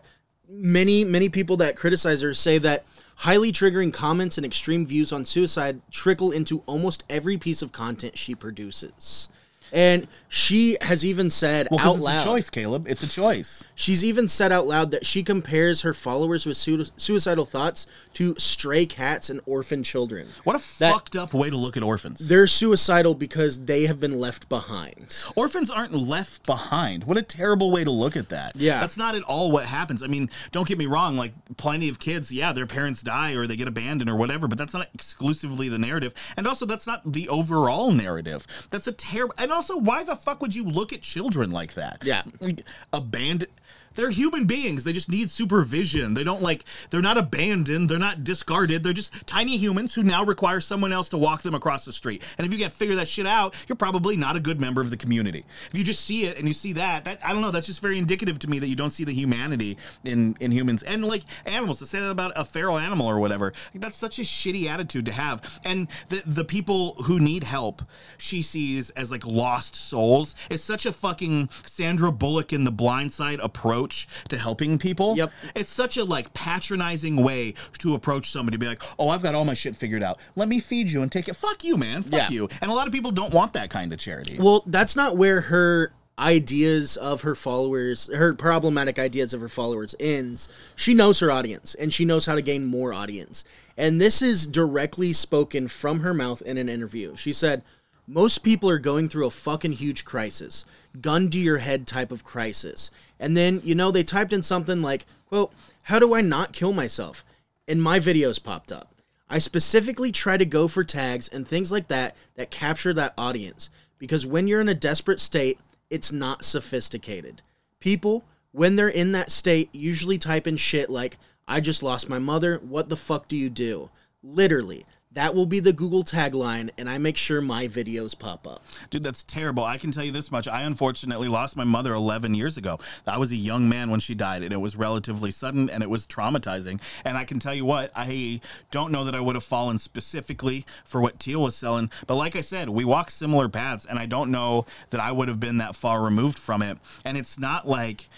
many many people that criticize her say that highly triggering comments and extreme views on suicide trickle into almost every piece of content she produces. And she has even said Well, out it's loud. a choice, Caleb. It's a choice. She's even said out loud that she compares her followers with sui- suicidal thoughts to stray cats and orphan children. What a That- fucked up way to look at orphans. They're suicidal because they have been left behind. Orphans aren't left behind. What a terrible way to look at that. Yeah. That's not at all what happens. I mean, don't get me wrong, like plenty of kids, yeah, their parents die or they get abandoned or whatever, but that's not exclusively the narrative. And also that's not the overall narrative. That's a terrible And also why the fuck would you look at children like that? Yeah. Like abandoned they're human beings. They just need supervision. They don't like, they're not abandoned. They're not discarded. They're just tiny humans who now require someone else to walk them across the street. And if you can't figure that shit out, you're probably not a good member of the community. If you just see it and you see that, that I don't know, that's just very indicative to me that you don't see the humanity in, in humans and like animals. To say that about a feral animal or whatever, like, that's such a shitty attitude to have. And the, the people who need help, she sees as like lost souls, It's such a fucking Sandra Bullock in the blind side approach to helping people. Yep. It's such a like patronizing way to approach somebody, be like, "Oh, I've got all my shit figured out. Let me feed you and take it." Fuck you, man. Fuck Yeah. you. And a lot of people don't want that kind of charity. Well, that's not where her ideas of her followers, her problematic ideas of her followers ends. She knows her audience and she knows how to gain more audience. And this is directly spoken from her mouth in an interview. She said, Most people are going through a fucking huge crisis, gun to your head type of crisis. And then, you know, they typed in something like, quote, How do I not kill myself? And my videos popped up. I specifically try to go for tags and things like that that capture that audience because when you're in a desperate state, it's not sophisticated. People, when they're in that state, usually type in shit like, I just lost my mother, what the fuck do you do? Literally. That will be the Google tagline, and I make sure my videos pop up. Dude, that's terrible. I can tell you this much. I unfortunately lost my mother 11 years ago. I was a young man when she died, and it was relatively sudden and it was traumatizing. And I can tell you what, I don't know that I would have fallen specifically for what Teal was selling. But like I said, we walk similar paths, and I don't know that I would have been that far removed from it. And it's not like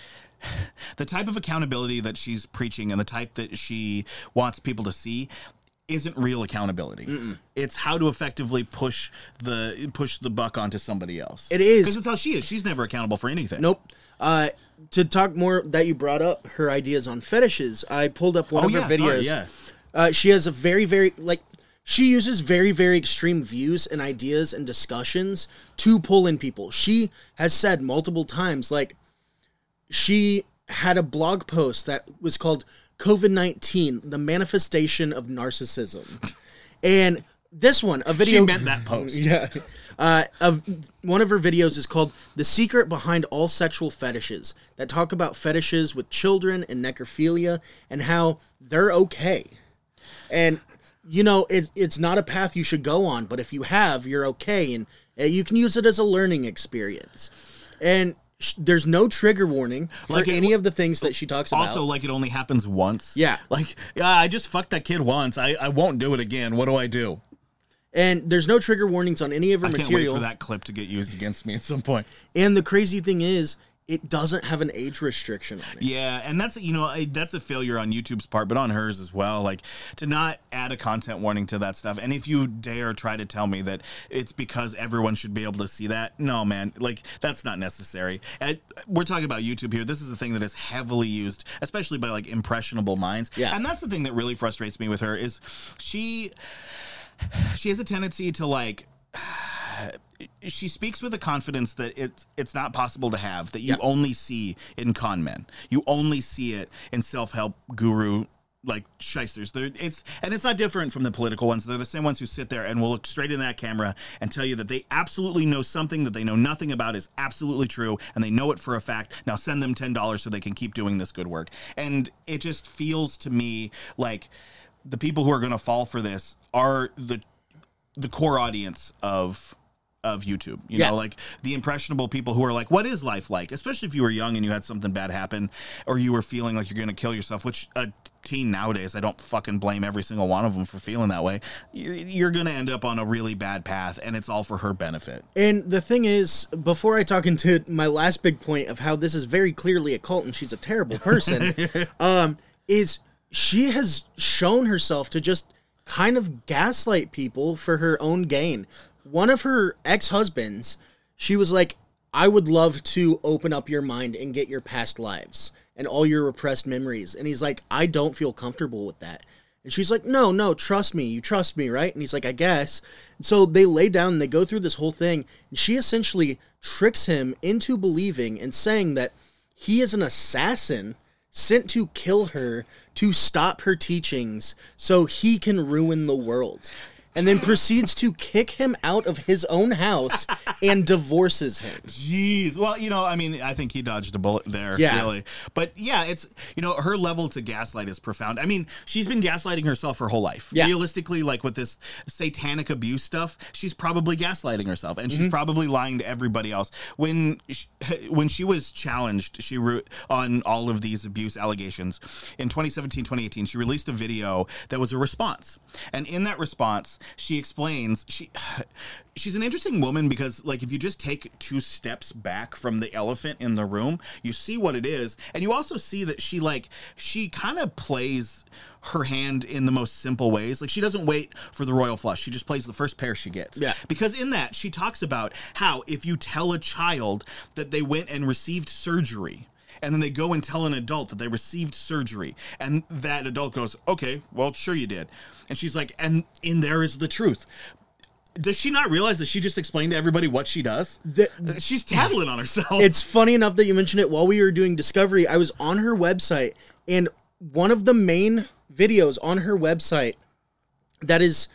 the type of accountability that she's preaching and the type that she wants people to see isn't real accountability. It's how to effectively push the push the buck onto somebody else. It is. because that's how she is. She's never accountable for anything. Nope. Uh, to talk more that you brought up her ideas on fetishes, I pulled up one Oh of her videos. sorry, yeah. Uh, she has a very, very like she uses very, very extreme views and ideas and discussions to pull in people. She has said multiple times, like she had a blog post that was called COVID nineteen: The Manifestation of Narcissism, and this one, a video She meant that post. yeah. Uh, of one of her videos is called "The Secret Behind All Sexual Fetishes" that talk about fetishes with children and necrophilia and how they're okay. And you know, it, it's not a path you should go on, but if you have, you're okay, and uh, you can use it as a learning experience. And sh- there's no trigger warning for Like it- any of the things that she talks about. Also, like it only happens once. Yeah. Like, yeah, I just fucked that kid once. I, I won't do it again. What do I do? and there's no trigger warnings on any of her I material. wait for that clip to get used against me at some point. And the crazy thing is, it doesn't have an age restriction on it. Yeah, and that's you know that's a failure on YouTube's part, but on hers as well. Like to not add a content warning to that stuff. And if you dare try to tell me that it's because everyone should be able to see that, no, man, like that's not necessary. And we're talking about YouTube here. This is a thing that is heavily used, especially by like impressionable minds. Yeah. and that's the thing that really frustrates me with her is she she has a tendency to like she speaks with a confidence that it's it's not possible to have that you only see in con men. You only see it in self help guru like shysters. They're, it's and it's not different from the political ones. They're the same ones who sit there and will look straight in that camera and tell you that they absolutely know something that they know nothing about is absolutely true and they know it for a fact. Now send them ten dollars so they can keep doing this good work. And it just feels to me like the people who are going to fall for this are the the core audience of of YouTube. You Yeah. know, like the impressionable people who are like, "What is life like?" Especially if you were young and you had something bad happen, or you were feeling like you're going to kill yourself. Which a teen nowadays, I don't fucking blame every single one of them for feeling that way. You're, you're going to end up on a really bad path, and it's all for her benefit. And the thing is, before I talk into my last big point of how this is very clearly a cult and she's a terrible person, um, is she has shown herself to just kind of gaslight people for her own gain. One of her ex husbands, she was like, I would love to open up your mind and get your past lives and all your repressed memories. And he's like, I don't feel comfortable with that. And she's like, No, no, trust me. You trust me, right? And he's like, I guess. And so they lay down and they go through this whole thing. And she essentially tricks him into believing and saying that he is an assassin sent to kill her to stop her teachings so he can ruin the world. And then proceeds to kick him out of his own house and divorces him. Jeez. Well, you know, I mean, I think he dodged a bullet there, Yeah. really. But yeah, it's, you know, her level to gaslight is profound. I mean, she's been gaslighting herself her whole life. Yeah. Realistically, like with this satanic abuse stuff, she's probably gaslighting herself and Mm-hmm. she's probably lying to everybody else. When she, when she was challenged, she wrote on all of these abuse allegations in 2017, 2018, she released a video that was a response. And in that response, she explains she she's an interesting woman because like if you just take two steps back from the elephant in the room, you see what it is, and you also see that she like she kind of plays her hand in the most simple ways. Like she doesn't wait for the royal flush. She just plays the first pair she gets. Yeah. Because in that she talks about how if you tell a child that they went and received surgery and then they go and tell an adult that they received surgery. And that adult goes okay well sure you did. And she's like and in there is the truth. Does she not realize that she just explained to everybody what she does? The- she's tattling on herself. It's funny enough that you mentioned it while we were doing Discovery. I was on her website, and one of the main videos on her website that is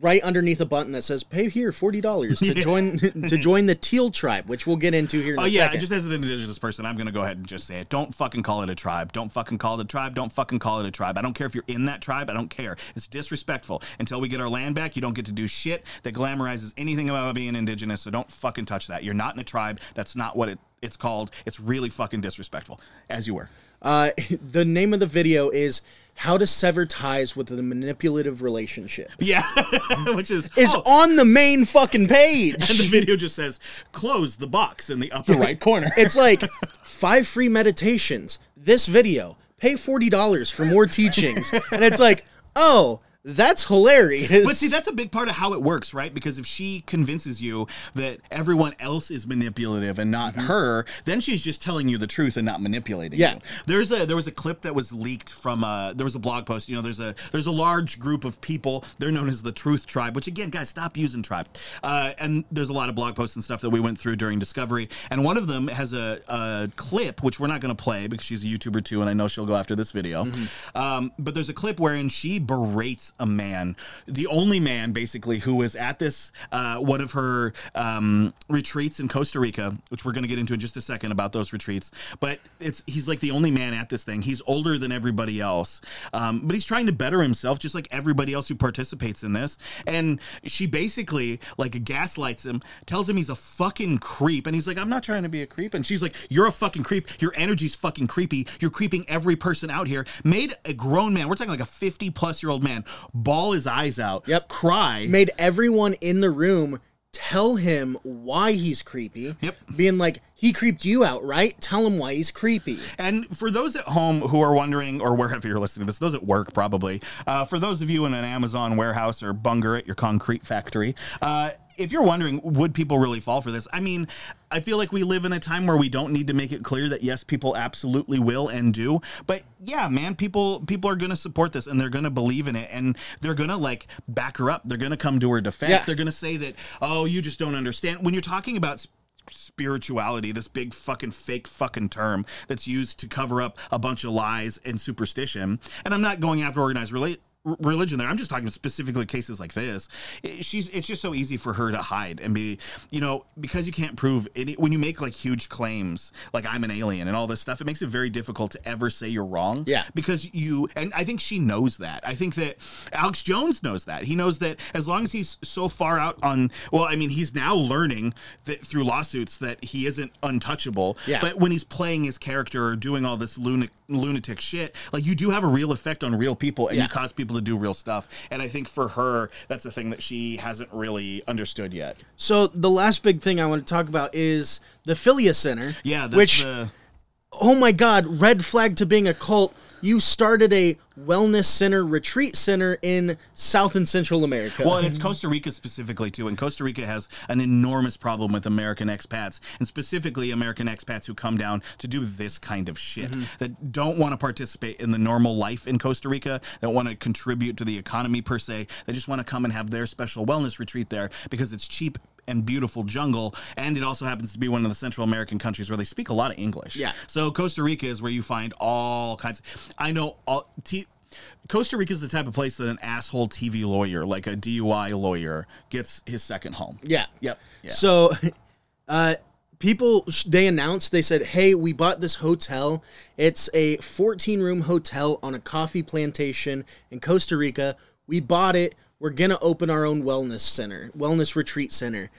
right underneath a button that says "Pay here forty dollars to join to join the Teal Tribe," which we'll get into here. In Oh yeah, second. just as an indigenous person, I'm gonna go ahead and just say it. Don't fucking call it a tribe. Don't fucking call it a tribe. Don't fucking call it a tribe. I don't care if you're in that tribe. I don't care. It's disrespectful. Until we get our land back, you don't get to do shit that glamorizes anything about being indigenous. So don't fucking touch that. You're not in a tribe. That's not what it, it's called. It's really fucking disrespectful. As you were. Uh, the name of the video is "How to Sever Ties with a Manipulative Relationship." Yeah, which is Is oh, on the main fucking page. and the video just says close the box in the upper right corner. It's like five free meditations. This video. Pay forty dollars for more teachings, and it's like, oh, that's hilarious. But see, that's a big part of how it works, right? Because if she convinces you that everyone else is manipulative and not her, then she's just telling you the truth and not manipulating Yeah. you. There's a there was a clip that was leaked from a there was a blog post. You know, there's a there's a large group of people. They're known as the Truth Tribe. Which again, guys, stop using tribe. Uh, and there's a lot of blog posts and stuff that we went through during Discovery. And one of them has a, a clip which we're not going to play because she's a YouTuber too, and I know she'll go after this video. Um, but there's a clip wherein she berates a man, the only man basically who was at this uh, one of her um, retreats in Costa Rica, which we're going to get into in just a second about those retreats. But it's he's like the only man at this thing. He's older than everybody else, um, but he's trying to better himself, just like everybody else who participates in this. And she basically like gaslights him, tells him he's a fucking creep, and he's like, "I'm not trying to be a creep," and she's like, "You're a fucking creep. Your energy's fucking creepy. You're creeping every person out here." Made a grown man, we're talking like a 50 plus year old man, ball his eyes out, Yep. cry, made everyone in the room tell him why he's creepy. Yep. Being like, he creeped you out, right? Tell him why he's creepy. And for those at home who are wondering, or wherever you're listening to this, those at work probably, uh, for those of you in an Amazon warehouse or Bunger at your concrete factory, uh, if you're wondering, would people really fall for this? I mean, I feel like we live in a time where we don't need to make it clear that yes, people absolutely will and do. But yeah, man, people people are going to support this and they're going to believe in it and they're going to like back her up. They're going to come to her defense. Yeah. They're going to say that, "Oh, you just don't understand." When you're talking about spirituality, this big fucking fake fucking term that's used to cover up a bunch of lies and superstition. And I'm not going after organized relate religion there i'm just talking specifically cases like this It- she's it's just so easy for her to hide and be you know because you can't prove any when you make like huge claims like i'm an alien and all this stuff it makes it very difficult to ever say you're wrong Yeah. because you and i think she knows that i think that alex jones knows that he knows that as long as he's so far out on well i mean he's now learning that through lawsuits that he isn't untouchable Yeah. but when he's playing his character or doing all this lunatic lunatic shit like you do have a real effect on real people and Yeah. you cause people to do real stuff and i think for her that's the thing that she hasn't really understood yet So the last big thing I want to talk about is the Philia Center. yeah that's which the oh my god, red flag to being a cult. You started a wellness center, retreat center in South and Central America. Well, and it's Costa Rica specifically too, and Costa Rica has an enormous problem with American expats, and specifically American expats who come down to do this kind of shit mm-hmm. that don't want to participate in the normal life in Costa Rica, that want to contribute to the economy per se. They just want to come and have their special wellness retreat there because it's cheap and beautiful jungle, and it also happens to be one of the Central American countries where they speak a lot of English. Yeah. So Costa Rica is where you find all kinds. I know all. T- Costa Rica is the type of place that an asshole TV lawyer, like a DUI lawyer, gets his second home. yeah. Yep. Yeah. So, uh, people they announced they said, "Hey, we bought this hotel. It's a 14 room hotel on a coffee plantation in Costa Rica. We bought it. We're gonna open our own wellness center, wellness retreat center."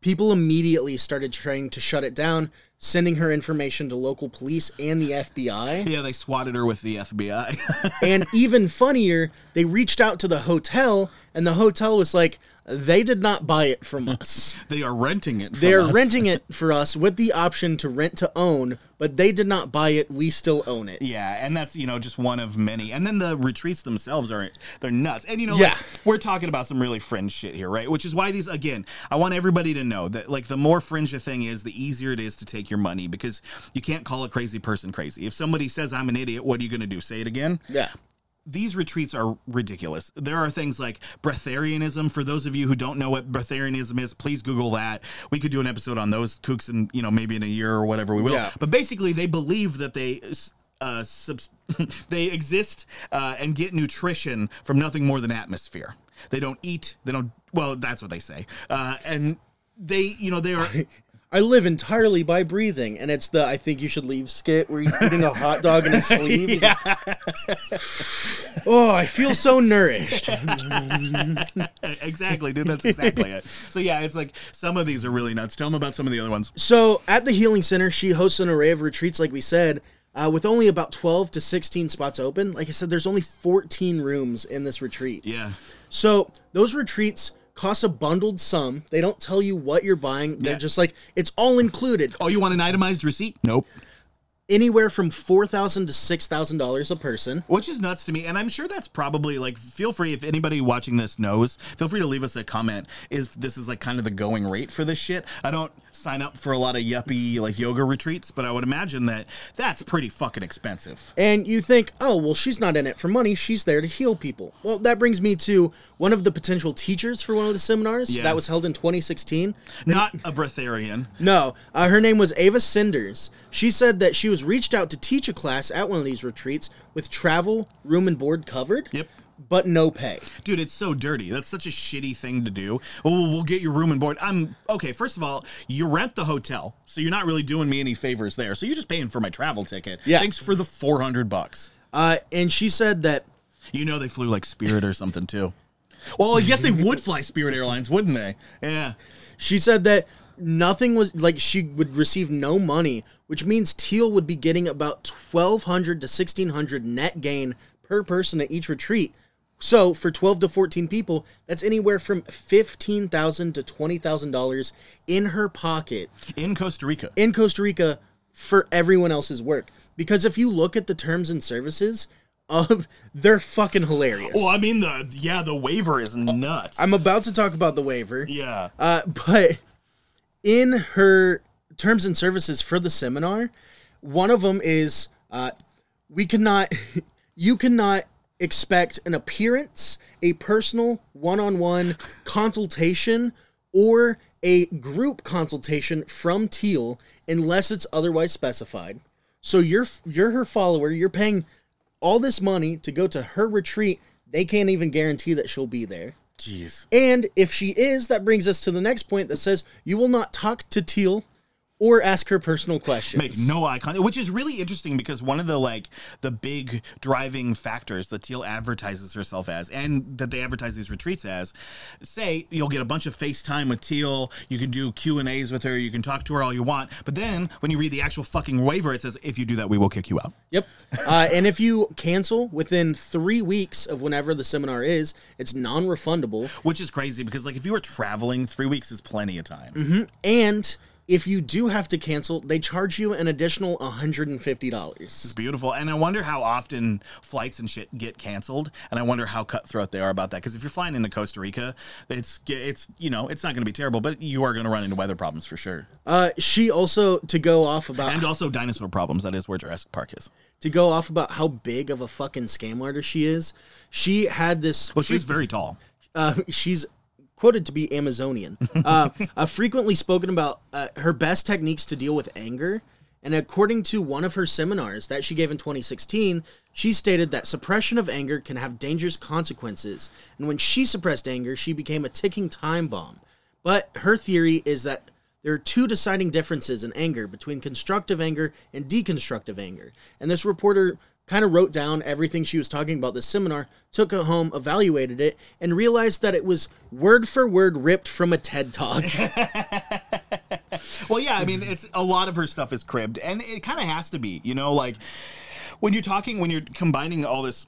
People immediately started trying to shut it down, sending her information to local police and the FBI. yeah, they swatted her with the FBI. and even funnier, they reached out to the hotel, and the hotel was like, they did not buy it from us. they are renting it. They're us. renting it for us with the option to rent to own, but they did not buy it. We still own it. Yeah, and that's you know just one of many. And then the retreats themselves are they're nuts. And you know, Yeah. like, we're talking about some really fringe shit here, right? Which is why these again, I want everybody to know that like the more fringe a thing is, the easier it is to take your money because you can't call a crazy person crazy. If somebody says I'm an idiot, what are you going to do? Say it again? Yeah. These retreats are ridiculous. There are things like breatharianism. For those of you who don't know what breatharianism is, please Google that. We could do an episode on those kooks, and you know maybe in a year or whatever we will. Yeah. But basically, they believe that they. Uh, subs- they exist uh, and get nutrition from nothing more than atmosphere. They don't eat. They don't. Well, that's what they say. Uh, and they, you know, they are. I live entirely by breathing, and it's the I think you should leave skit where he's eating a hot dog in his sleeve. He's like, oh, I feel so nourished. exactly, dude. That's exactly it. So yeah, it's like some of these are really nuts. Tell them about some of the other ones. So at the Healing Center, she hosts an array of retreats, like we said, uh, with only about 12 to 16 spots open. Like I said, there's only 14 rooms in this retreat. Yeah. So those retreats cost a bundled sum. They don't tell you what you're buying. They're Yeah. just like, it's all included. Oh, you want an itemized receipt? Nope. Anywhere from 4,000 to $6,000 a person. Which is nuts to me, and I'm sure that's probably like. Feel free if anybody watching this knows. Feel free to leave us a comment. Is this is like kind of the going rate for this shit? I don't sign up for a lot of yuppie like yoga retreats, but I would imagine that that's pretty fucking expensive. And you think, oh, well, she's not in it for money. She's there to heal people. Well, that brings me to one of the potential teachers for one of the seminars Yeah. that was held in 2016. Not a breatharian. No, uh, her name was Ava Cinders. She said that she was reached out to teach a class at one of these retreats with travel, room, and board covered. Yep. But no pay. Dude, it's so dirty. That's such a shitty thing to do. Oh, we'll get your room and board. I'm okay. First of all, you rent the hotel, so you're not really doing me any favors there. So you're just paying for my travel ticket. Yeah. Thanks for the four hundred bucks. Uh, and she said that You know they flew like Spirit or something too. Well, I guess they would fly Spirit Airlines, wouldn't they? Yeah. she said that nothing was like she would receive no money, which means Teal would be getting about twelve hundred to sixteen hundred net gain per person at each retreat. So for twelve to fourteen people, that's anywhere from fifteen thousand to twenty thousand dollars in her pocket In Costa Rica. in Costa Rica for everyone else's work. Because if you look at the terms and services, of they're fucking hilarious. Well, I mean the yeah, the waiver is nuts. I'm about to talk about the waiver. yeah. Uh, but in her terms and services for the seminar, one of them is uh, we cannot, you cannot expect an appearance, a personal one-on-one consultation, or a group consultation from Teal unless it's otherwise specified. So you're you're her follower. You're paying all this money to go to her retreat. They can't even guarantee that she'll be there. Jeez. And if she is, that brings us to the next point that says you will not talk to Teal or ask her personal questions. Make no eye contact, which is really interesting because one of the like the big driving factors that Teal advertises herself as, and that they advertise these retreats as, say you'll get a bunch of FaceTime with Teal, you can do Q and A's with her, you can talk to her all you want, but then when you read the actual fucking waiver, it says if you do that, we will kick you out. Yep. Uh, and if you cancel within three weeks of whenever the seminar is, it's non-refundable. Which is crazy because like if you were traveling, three weeks is plenty of time. And if you do have to cancel, they charge you an additional $150. It's beautiful, and I wonder how often flights and shit get canceled, and I wonder how cutthroat they are about that. Because if you're flying into Costa Rica, it's it's you know it's not going to be terrible, but you are going to run into weather problems for sure, Uh, she also to go off about and also dinosaur problems. That is where Jurassic Park is. to go off about how big of a fucking scam artist she is. She had this. Well, she's very tall. uh, she's quoted to be Amazonian. Uh, uh, frequently spoken about uh, her best techniques to deal with anger. And according to one of her seminars that she gave in 2016, she stated that suppression of anger can have dangerous consequences. And when she suppressed anger, she became a ticking time bomb. But her theory is that there are two deciding differences in anger between constructive anger and deconstructive anger. And this reporter kind of wrote down everything she was talking about this seminar, took it home, evaluated it, and realized that it was word for word ripped from a TED Talk. Well, yeah, I mean, it's a lot of her stuff is cribbed, and it kind of has to be. You know, like when you're talking, when you're combining all this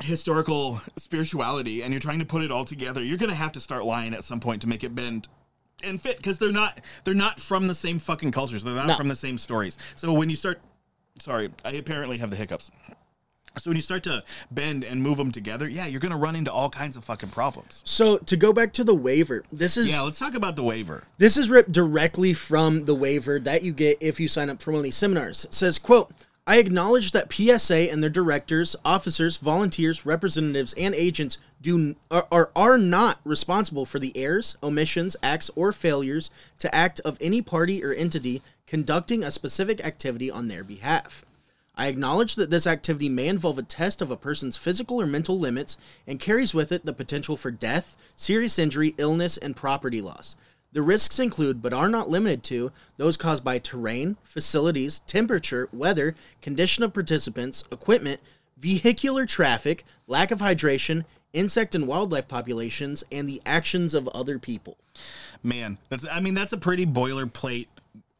historical spirituality and you're trying to put it all together, you're going to have to start lying at some point to make it bend and fit because they're not they're not from the same fucking cultures. They're not No. from the same stories. So when you start, sorry, I apparently have the hiccups. So when you start to bend and move them together, yeah, you're going to run into all kinds of fucking problems. so to go back to the waiver, this is Yeah, let's talk about the waiver. This is ripped directly from the waiver that you get if you sign up for one of these seminars. It says, quote, I acknowledge that PSA and their directors, officers, volunteers, representatives, and agents do are, are not responsible for the errors, omissions, acts, or failures to act of any party or entity conducting a specific activity on their behalf. I acknowledge that this activity may involve a test of a person's physical or mental limits and carries with it the potential for death, serious injury, illness, and property loss. The risks include, but are not limited to, those caused by terrain, facilities, temperature, weather, condition of participants, equipment, vehicular traffic, lack of hydration, insect and wildlife populations, and the actions of other people. man that's i mean that's a pretty boilerplate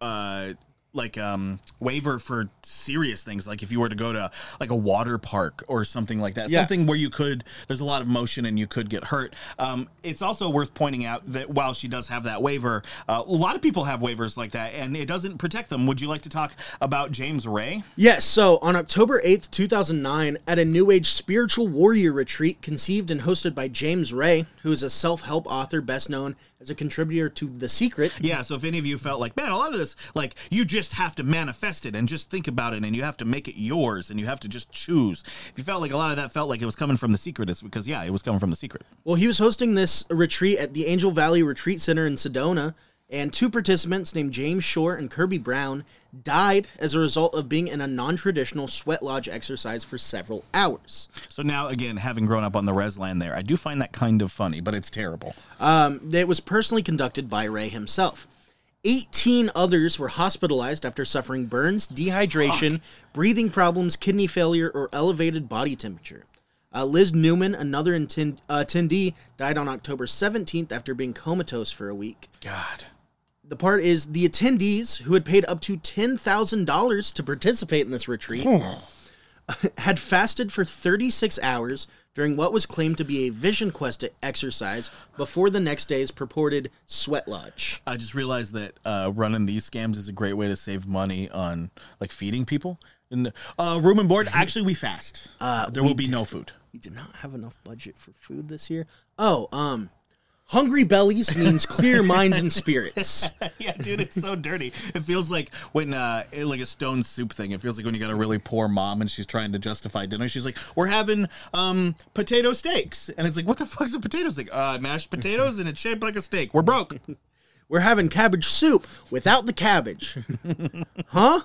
uh like um waiver for serious things like if you were to go to like a water park or something like that. Yeah. something where you could there's a lot of motion and you could get hurt. Um it's also worth pointing out that while she does have that waiver uh, a lot of people have waivers like that and it doesn't protect them. Would you like to talk about james ray? Yes, so on October 8th, 2009, at a New Age spiritual warrior retreat conceived and hosted by James Ray, who is a self help author best known as a contributor to The Secret. Yeah, so if any of you felt like, man, a lot of this, like, you just have to manifest it and just think about it and you have to make it yours and you have to just choose. If you felt like a lot of that felt like it was coming from the secret, it's because, yeah, it was coming from the secret. Well, he was hosting this retreat at the Angel Valley Retreat Center in Sedona, and two participants named James Shore and Kirby Brown died as a result of being in a non traditional sweat lodge exercise for several hours. So now, again, having grown up on the res land there, I do find that kind of funny, but it's terrible. Um, it was personally conducted by Ray himself. 18 others were hospitalized after suffering burns, dehydration, breathing problems, kidney failure, or elevated body temperature. Uh, Liz Newman, another attend- uh, attendee, died on October 17th after being comatose for a week. God. The part is the attendees, who had paid up to $10,000 to participate in this retreat, had fasted for 36 hours during what was claimed to be a vision quest exercise before the next day's purported sweat lodge. I just realized that uh, running these scams is a great way to save money on like feeding people. In the, uh, room and board. Actually, we fast. Uh, there we will be did- no food. We did not have enough budget for food this year. Oh, um, hungry bellies means clear minds and spirits. yeah, dude, it's so dirty. It feels like when uh like a stone soup thing. It feels like when you got a really poor mom and she's trying to justify dinner. She's like, "We're having um potato steaks," and it's like, "What the fuck's a potato steak? Uh, mashed potatoes and it's shaped like a steak. We're broke." We're having cabbage soup without the cabbage. huh?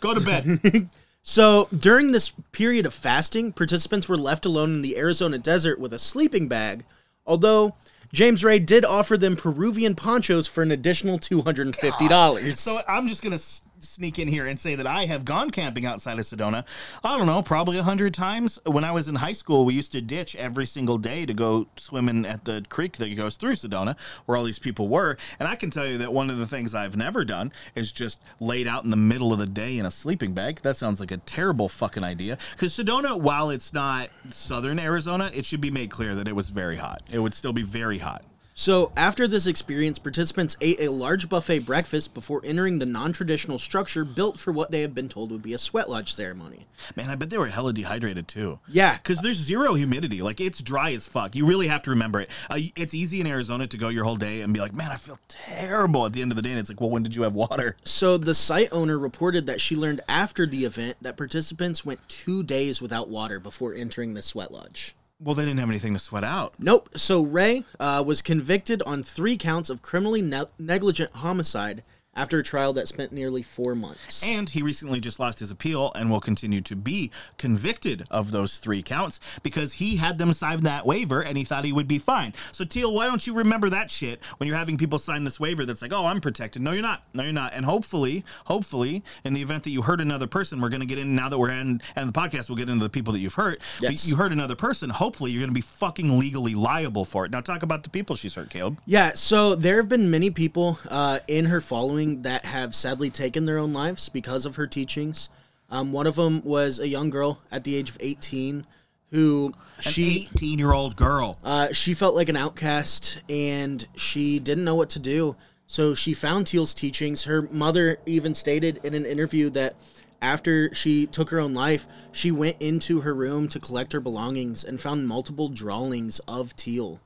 Go to bed. So, during this period of fasting, participants were left alone in the Arizona desert with a sleeping bag, although James Ray did offer them Peruvian ponchos for an additional $250. So I'm just gonna s- sneak in here and say that I have gone camping outside of Sedona. I don't know, probably a hundred times. When I was in high school, we used to ditch every single day to go swimming at the creek that goes through Sedona, where all these people were. And I can tell you that one of the things I've never done is just laid out in the middle of the day in a sleeping bag. That sounds like a terrible fucking idea. Because Sedona, while it's not southern Arizona, it should be made clear that it was very hot. It would still be very hot. So, after this experience, participants ate a large buffet breakfast before entering the non traditional structure built for what they have been told would be a sweat lodge ceremony. Man, I bet they were hella dehydrated too. Yeah. because there's zero humidity. Like it's dry as fuck. You really have to remember it. Uh, it's easy in Arizona to go your whole day and be like, man, I feel terrible at the end of the day. And it's like, well, when did you have water? So, the site owner reported that she learned after the event that participants went two days without water before entering the sweat lodge. Well, they didn't have anything to sweat out. Nope. So Ray uh, was convicted on three counts of criminally ne- negligent homicide after a trial that spent nearly four months. And he recently just lost his appeal and will continue to be convicted of those three counts because he had them sign that waiver and he thought he would be fine. So, Teal, why don't you remember that shit when you're having people sign this waiver that's like, oh, I'm protected? No, you're not. No, you're not. And hopefully, hopefully, in the event that you hurt another person, we're going to get in now that we're in, and the podcast we'll get into the people that you've hurt. Yes. You hurt another person. Hopefully, you're going to be fucking legally liable for it. Now, talk about the people she's hurt, Caleb. yeah, so there have been many people uh, in her following that have sadly taken their own lives because of her teachings. Um, one of them was a young girl at the age of 18 who An she 18 year old girl. Uh, she felt like an outcast and she didn't know what to do. So she found Teal's teachings. Her mother even stated in an interview that after she took her own life, she went into her room to collect her belongings and found multiple drawings of Teal.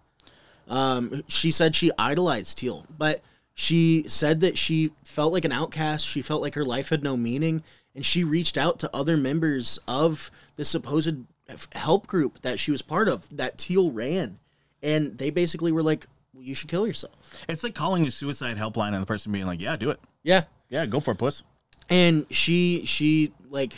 Um, she said she idolized Teal, but she said that she felt like an outcast. She felt like her life had no meaning, and she reached out to other members of the supposed help group that she was part of that Teal ran, and they basically were like, well, "You should kill yourself." It's like calling a suicide helpline and the person being like, yeah, do it. Yeah, Yeah, go for it, puss. and she she like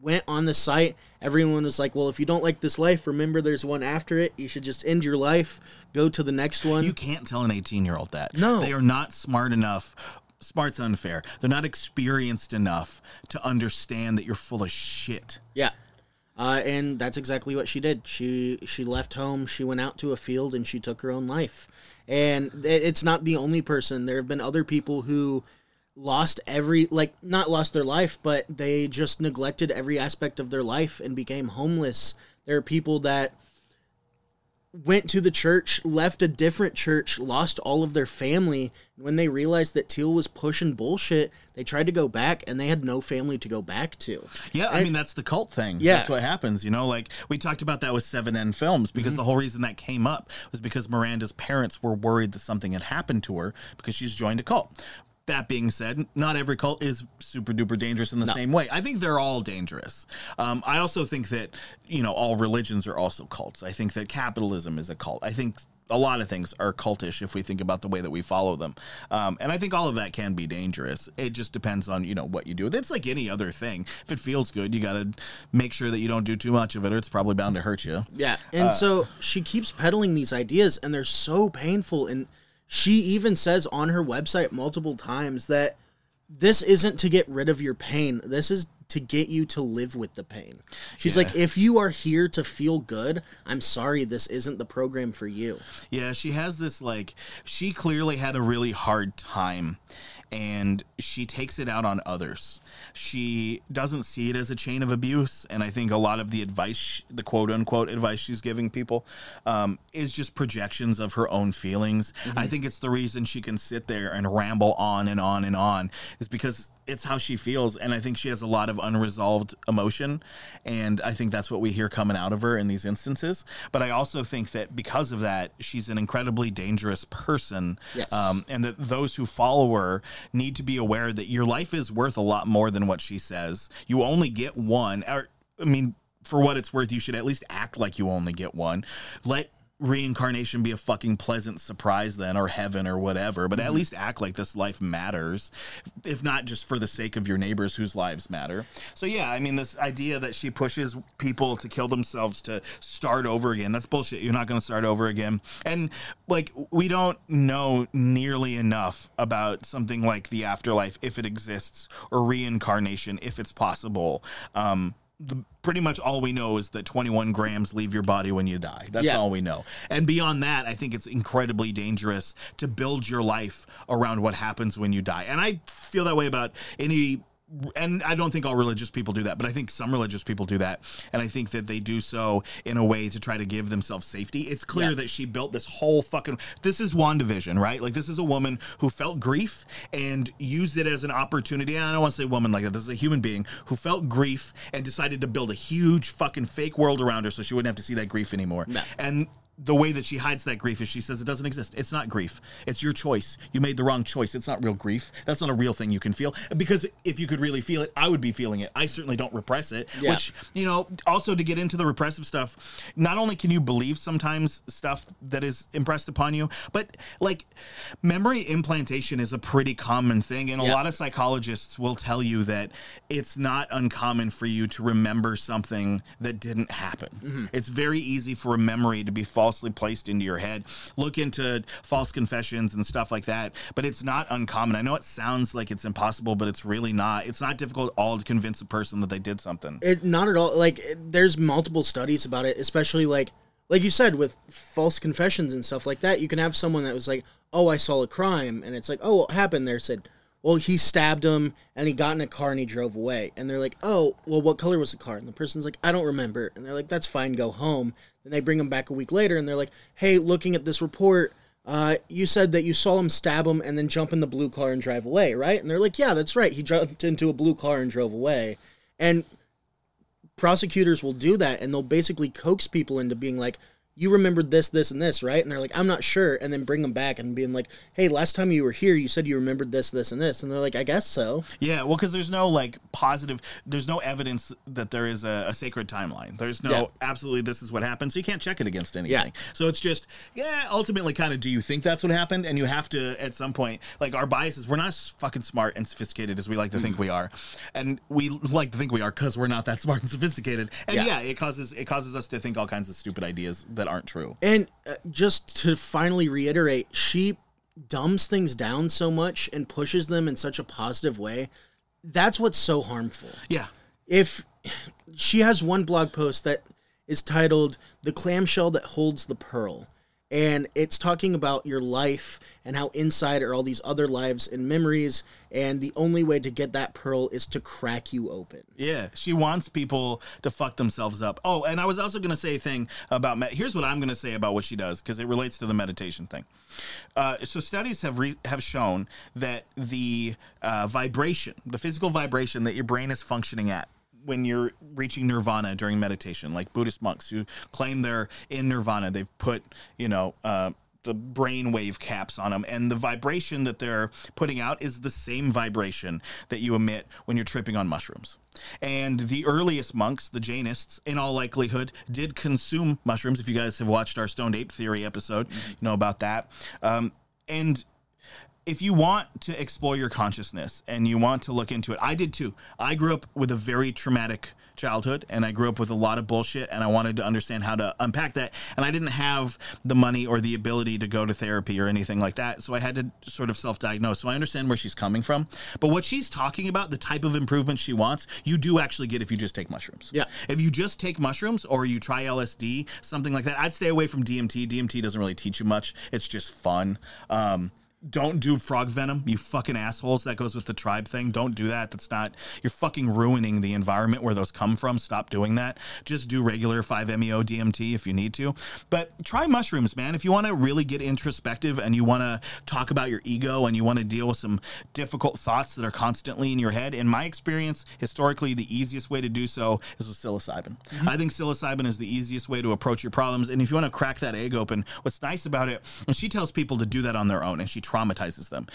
went on the site everyone was like well if you don't like this life remember there's one after it you should just end your life go to the next one You can't tell an 18 year old that. No. They are not smart enough. Smart's unfair. They're not experienced enough to understand that you're full of shit. Yeah. Uh, and that's exactly what she did. She she left home, she went out to a field, and she took her own life. And it's not the only person. There have been other people who lost every like not lost their life, but they just neglected every aspect of their life and became homeless. There are people that went to the church, left a different church, lost all of their family. When they realized that Teal was pushing bullshit, they tried to go back and they had no family to go back to. Yeah, I mean that's the cult thing. Yeah. That's what happens, you know, like we talked about that with 7M Films because mm-hmm. the whole reason that came up was because Miranda's parents were worried that something had happened to her because she's joined a cult. That being said, not every cult is super duper dangerous in the same way. I think they're all dangerous. Um, I also think that you know all religions are also cults. I think that capitalism is a cult. I think a lot of things are cultish if we think about the way that we follow them, um, and I think all of that can be dangerous. It just depends on you know what you do. It's like any other thing. If it feels good, you got to make sure that you don't do too much of it, or it's probably bound to hurt you. Yeah. And so she keeps peddling these ideas and they're so painful and she even says on her website multiple times that this isn't to get rid of your pain. This is to get you to live with the pain. She's Yeah. like if you are here to feel good, I'm sorry this isn't the program for you. Yeah, she has this like she clearly had a really hard time. And she takes it out on others. She doesn't see it as a chain of abuse, and I think a lot of the advice, the quote unquote advice she's giving people, um, is just projections of her own feelings. I think it's the reason she can sit there and ramble on and on and on is because it's how she feels, and I think she has a lot of unresolved emotion, and I think that's what we hear coming out of her in these instances. But I also think that because of that, she's an incredibly dangerous person, Yes. um, and that those who follow her need to be aware that your life is worth a lot more than what she says. You only get one, or I mean, for what it's worth, you should at least act like you only get one. Let reincarnation be a fucking pleasant surprise then or heaven or whatever but at least act like this life matters if not just for the sake of your neighbors whose lives matter. So yeah i mean this idea that she pushes people to kill themselves to start over again that's bullshit. You're not going to start over again. And like we don't know nearly enough about something like the afterlife if it exists or reincarnation if it's possible. Um the, pretty much all we know is that 21 grams leave your body when you die. That's Yeah. all we know. And beyond that, I think it's incredibly dangerous to build your life around what happens when you die. And I feel that way about any. And I don't think all religious people do that, but I think some religious people do that. And I think that they do so in a way to try to give themselves safety. It's clear Yeah. that she built this whole fucking. This is WandaVision, right? Like, this is a woman who felt grief and used it as an opportunity. And I don't want to say woman like that. This is a human being who felt grief and decided to build a huge fucking fake world around her so she wouldn't have to see that grief anymore. No. And the way that she hides that grief is she says it doesn't exist. It's not grief. It's your choice. You made the wrong choice. It's not real grief. That's not a real thing you can feel. Because if you could really feel it, I would be feeling it. I certainly don't repress it. Yeah. Which, you know, also to get into the repressive stuff, not only can you believe sometimes stuff that is impressed upon you, but like memory implantation is a pretty common thing. And a lot of psychologists will tell you that it's not uncommon for you to remember something that didn't happen. Mm-hmm. It's very easy for a memory to be falsely placed into your head. Look into false confessions and stuff like that, but it's not uncommon. I know it sounds like it's impossible, but it's really not. It's not difficult at all to convince a person that they did something. it not at all like it, there's multiple studies about it especially like like you said with false confessions and stuff like that you can have someone that was like oh i saw a crime and it's like oh what happened there said well he stabbed him and he got in a car and he drove away and they're like oh well what color was the car and the person's like i don't remember and they're like that's fine go home then they bring him back a week later and they're like hey looking at this report uh, you said that you saw him stab him and then jump in the blue car and drive away, right? And they're like, yeah, that's right. He jumped into a blue car and drove away. And prosecutors will do that and they'll basically coax people into being like you remembered this this and this right and they're like i'm not sure and then bring them back and being like hey last time you were here you said you remembered this this and this and they're like i guess so Yeah, well, because there's no like positive, there's no evidence that there is a, a sacred timeline. There's no Yeah. absolutely this is what happened, so you can't check it against anything. Yeah. So it's just yeah, ultimately, kind of, do you think that's what happened? And you have to at some point, like our biases, we're not as fucking smart and sophisticated as we like to think mm. we are, and we like to think we are because we're not that smart and sophisticated. And Yeah. yeah. it causes it causes us to think all kinds of stupid ideas that aren't true. and uh, just to finally reiterate she dumbs things down so much and pushes them in such a positive way that's what's so harmful. Yeah, if she has one blog post that is titled the clamshell that holds the pearl and it's talking about your life and how inside are all these other lives and memories and the only way to get that pearl is to crack you open Yeah, she wants people to fuck themselves up. Oh, and I was also going to say a thing about med- here's what I'm going to say about what she does because it relates to the meditation thing. Uh, so studies have re- have shown that the uh, vibration, the physical vibration that your brain is functioning at when you're reaching nirvana during meditation, like Buddhist monks who claim they're in nirvana, they've put you know. Uh, the brainwave caps on them, and the vibration that they're putting out is the same vibration that you emit when you're tripping on mushrooms. And the earliest monks, the Jainists, in all likelihood, did consume mushrooms. If you guys have watched our stoned ape theory episode, you know about that. Um, and if you want to explore your consciousness and you want to look into it, I did too. I grew up with a very traumatic childhood and I grew up with a lot of bullshit and I wanted to understand how to unpack that. And I didn't have the money or the ability to go to therapy or anything like that. So I had to sort of self diagnose. So I understand where she's coming from. But what she's talking about, the type of improvement she wants, you do actually get if you just take mushrooms. Yeah. If you just take mushrooms or you try LSD, something like that, I'd stay away from DMT. DMT doesn't really teach you much, it's just fun. Um, don't do frog venom, you fucking assholes. That goes with the tribe thing. Don't do that. That's not, you're fucking ruining the environment where those come from. Stop doing that. Just do regular 5-MeO DMT if you need to. But try mushrooms, man. If you want to really get introspective and you want to talk about your ego and you want to deal with some difficult thoughts that are constantly in your head, in my experience, historically, the easiest way to do so is with psilocybin. Mm-hmm. I think psilocybin is the easiest way to approach your problems. And if you want to crack that egg open, what's nice about it, and she tells people to do that on their own and she traumatizes them.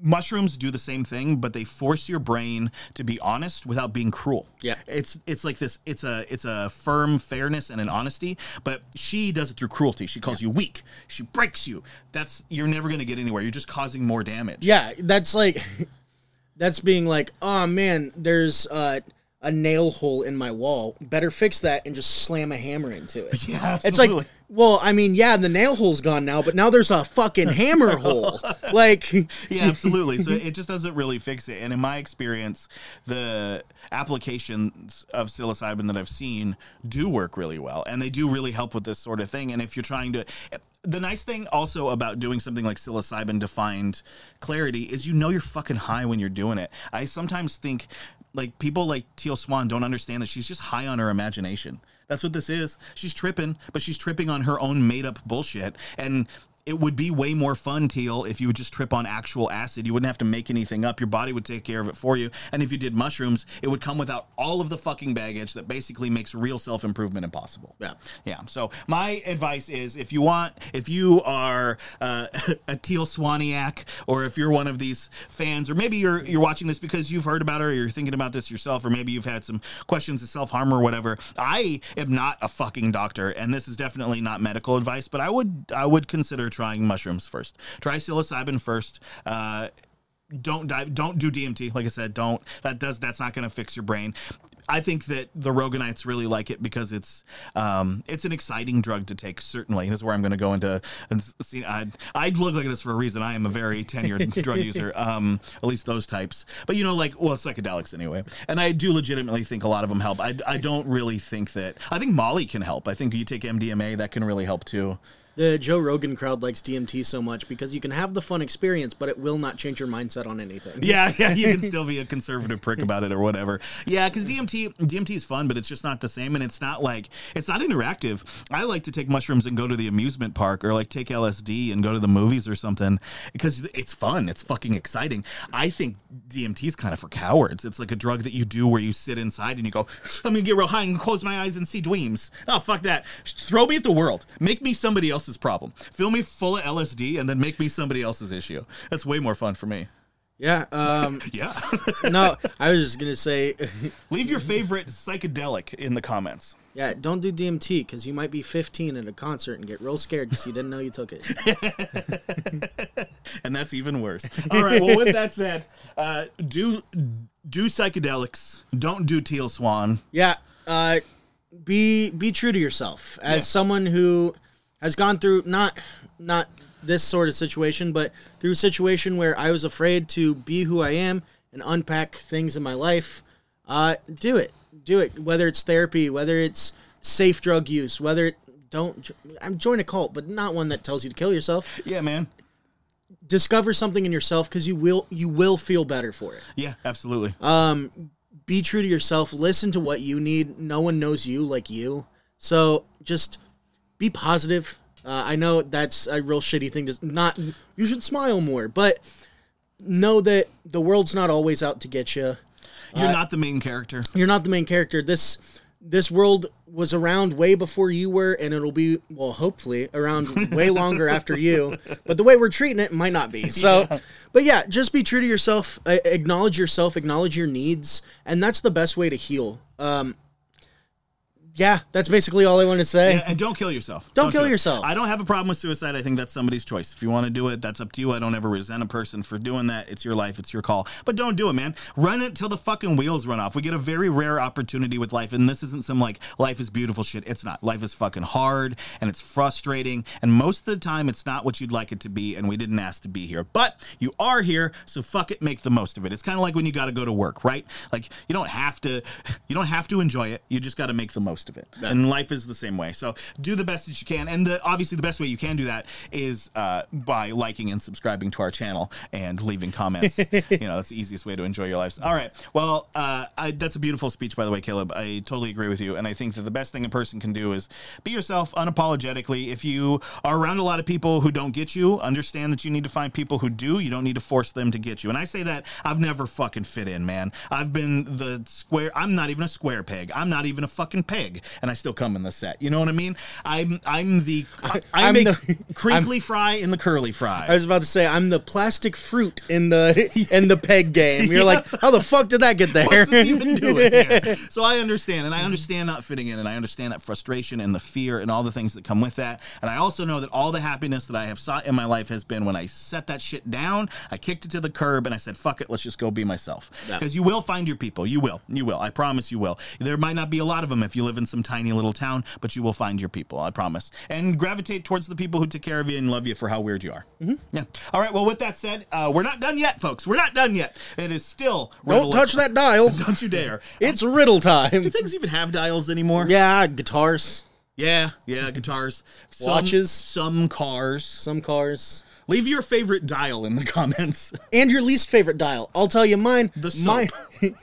Mushrooms do the same thing, but they force your brain to be honest without being cruel. Yeah. It's it's like this it's a it's a firm fairness and an honesty, but she does it through cruelty. She calls you weak. She breaks you. That's you're never going to get anywhere. You're just causing more damage. Yeah, that's like that's being like, oh man, there's uh, a nail hole in my wall. Better fix that and just slam a hammer into it. Yeah, It's like, absolutely. well, I mean, yeah, the nail hole's gone now, but now there's a fucking hammer hole. Like, yeah, absolutely. So it just doesn't really fix it. And in my experience, the applications of psilocybin that I've seen do work really well, and they do really help with this sort of thing. And if you're trying to, the nice thing also about doing something like psilocybin to find clarity is you know you're fucking high when you're doing it. I sometimes think like people like Teal Swan don't understand that she's just high on her imagination. That's what this is. She's tripping, but she's tripping on her own made up bullshit. And it would be way more fun, Teal, if you would just trip on actual acid. You wouldn't have to make anything up. Your body would take care of it for you. And if you did mushrooms, it would come without all of the fucking baggage that basically makes real self improvement impossible. Yeah. Yeah. So my advice is if you want, if you are uh, a Teal Swaniac, or if you're one of these fans, or maybe you're you're watching this because you've heard about her, or you're thinking about this yourself, or maybe you've had some questions of self harm or whatever. I am not a fucking doctor, and this is definitely not medical advice, but I would I would consider trying mushrooms first. Try psilocybin first. Uh, don't dive don't do DMT like I said don't that does that's not going to fix your brain I think that the Roganites really like it because it's um, it's an exciting drug to take. Certainly, this is where I'm going to go into. And see, I I look like this for a reason. I am a very tenured drug user, um, at least those types. But you know, like well, psychedelics anyway. And I do legitimately think a lot of them help. I I don't really think that. I think Molly can help. I think you take MDMA that can really help too. The Joe Rogan crowd likes DMT so much because you can have the fun experience, but it will not change your mindset on anything. Yeah, yeah, you can still be a conservative prick about it or whatever. Yeah, because DMT DMT is fun, but it's just not the same, and it's not like it's not interactive. I like to take mushrooms and go to the amusement park, or like take LSD and go to the movies or something because it's fun. It's fucking exciting. I think DMT is kind of for cowards. It's like a drug that you do where you sit inside and you go, "I'm gonna get real high and close my eyes and see dreams." Oh fuck that! Throw me at the world. Make me somebody else's problem. Fill me full of LSD and then make me somebody else's issue. That's way more fun for me. Yeah. Um, Yeah. no, I was just gonna say, Leave your favorite psychedelic in the comments. yeah, don't do DMT because you might be 15 at a concert and get real scared because you didn't know you took it. And that's even worse. All right. Well, with that said, uh, do do psychedelics. Don't do teal swan. Yeah. Uh, be be true to yourself as Yeah. someone who has gone through not not this sort of situation, but through a situation where I was afraid to be who I am and unpack things in my life. Uh, do it. Do it. Whether it's therapy, whether it's safe drug use, whether it don't I'm join a cult, but not one that tells you to kill yourself. Yeah, man. Discover something in yourself because you will you will feel better for it. Yeah, absolutely. Um, be true to yourself listen to what you need no one knows you like you so just be positive. Uh, i know that's a real shitty thing to not you should smile more but know that the world's not always out to get you You're not the main character. you're not the main character. This this world was around way before you were and it'll be well hopefully around way longer after you but the way we're treating it might not be. So but yeah just be true to yourself acknowledge yourself acknowledge your needs and that's the best way to heal. Um yeah that's basically all i want to say Yeah, and don't kill yourself. Don't kill do yourself. I don't have a problem with suicide. I think that's somebody's choice. If you want to do it, that's up to you. I don't ever resent a person for doing that. It's your life. It's your call. But don't do it, man. Run it till the fucking wheels run off. We get a very rare opportunity with life, and this isn't some like life is beautiful shit. It's not. Life is fucking hard and it's frustrating, and most of the time it's not what you'd like it to be. And we didn't ask to be here, but you are here, so fuck it. Make the most of it. It's kind of like when you got to go to work, right? Like you don't have to, you don't have to enjoy it. You just got to make the most of it. of it. And life is the same way. So do the best that you can. And the, obviously, the best way you can do that is uh, by liking and subscribing to our channel and leaving comments. you know, that's the easiest way to enjoy your lives. All right. Well, uh, I, that's a beautiful speech, by the way, Caleb. I totally agree with you. And I think that the best thing a person can do is be yourself unapologetically. If you are around a lot of people who don't get you, understand that you need to find people who do. You don't need to force them to get you. And I say that I've never fucking fit in, man. I've been the square. I'm not even a square peg. I'm not even a fucking peg, and I still come in the set. You know what I mean? I'm I'm the I, I'm, I'm the the- crinkly fry in the curly fry. I was about to say I'm the plastic fruit in the in the peg game. You're like, how the fuck did that get there? What's this even doing here? So I understand, and I understand not fitting in, and I understand that frustration and the fear and all the things that come with that. And I also know that all the happiness that I have sought in my life has been when I set that shit down, I kicked it to the curb, and I said, "Fuck it, let's just go be myself." Yeah. Because you will find your people. You will. You will. I promise you will. There might not be a lot of them if you live in some tiny little town, but you will find your people. I promise. And gravitate towards the people who take care of you and love you for how weird you are. Mm-hmm. Yeah. All right. Well, with that said, uh, we're not done yet, folks. We're not done yet. It is still. Don't touch that dial. Don't you dare. It's riddle time. Do things even have dials anymore? Yeah, guitars, Yeah, yeah, guitars. Some, Watches. Some cars. some cars, Leave your favorite dial in the comments. and your least favorite dial. I'll tell you mine. The my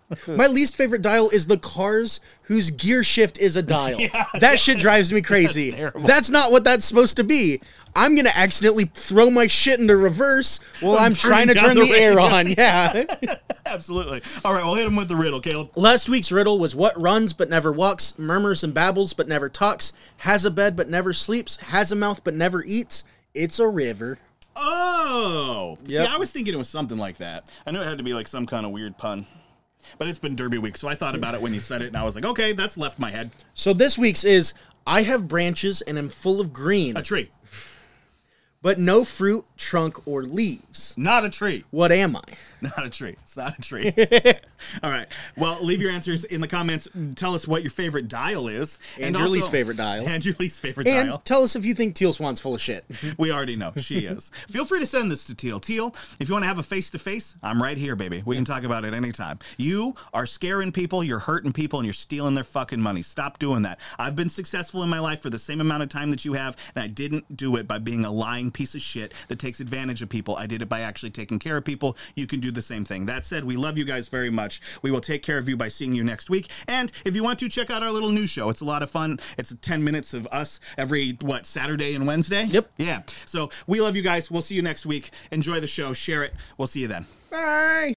my least favorite dial is the cars whose gear shift is a dial. that shit drives me crazy. terrible. That's not what that's supposed to be. I'm gonna accidentally throw my shit into reverse while I'm, I'm trying to turn the, the air on. Yeah. Absolutely. All right, we'll hit him with the riddle, Caleb. Last week's riddle was what runs but never walks, murmurs and babbles but never talks, has a bed but never sleeps, has a mouth but never eats. It's a river. Oh, yeah. I was thinking it was something like that. I knew it had to be like some kind of weird pun. But it's been Derby week, so I thought about it when you said it, and I was like, okay, that's left my head. So this week's is I have branches and am full of green, A tree. but no fruit, trunk, or leaves. Not a tree. What am I? Not a tree. It's not a tree. All right. Well, leave your answers in the comments. Tell us what your favorite dial is. And your least favorite dial. And your least favorite And dial. tell us if you think Teal Swan's full of shit. We already know she is. Feel free to send this to Teal. Teal, if you want to have a face to face, I'm right here, baby. We can talk about it anytime. You are scaring people, you're hurting people, and you're stealing their fucking money. Stop doing that. I've been successful in my life for the same amount of time that you have, and I didn't do it by being a lying piece of shit that takes advantage of people. I did it by actually taking care of people. You can do the same thing. That said, we love you guys very much. We will take care of you by seeing you next week. And if you want to, check out our little news show. It's a lot of fun. It's 10 minutes of us every, what, Saturday and Wednesday? Yep. Yeah. So we love you guys. We'll see you next week. Enjoy the show. Share it. We'll see you then. Bye.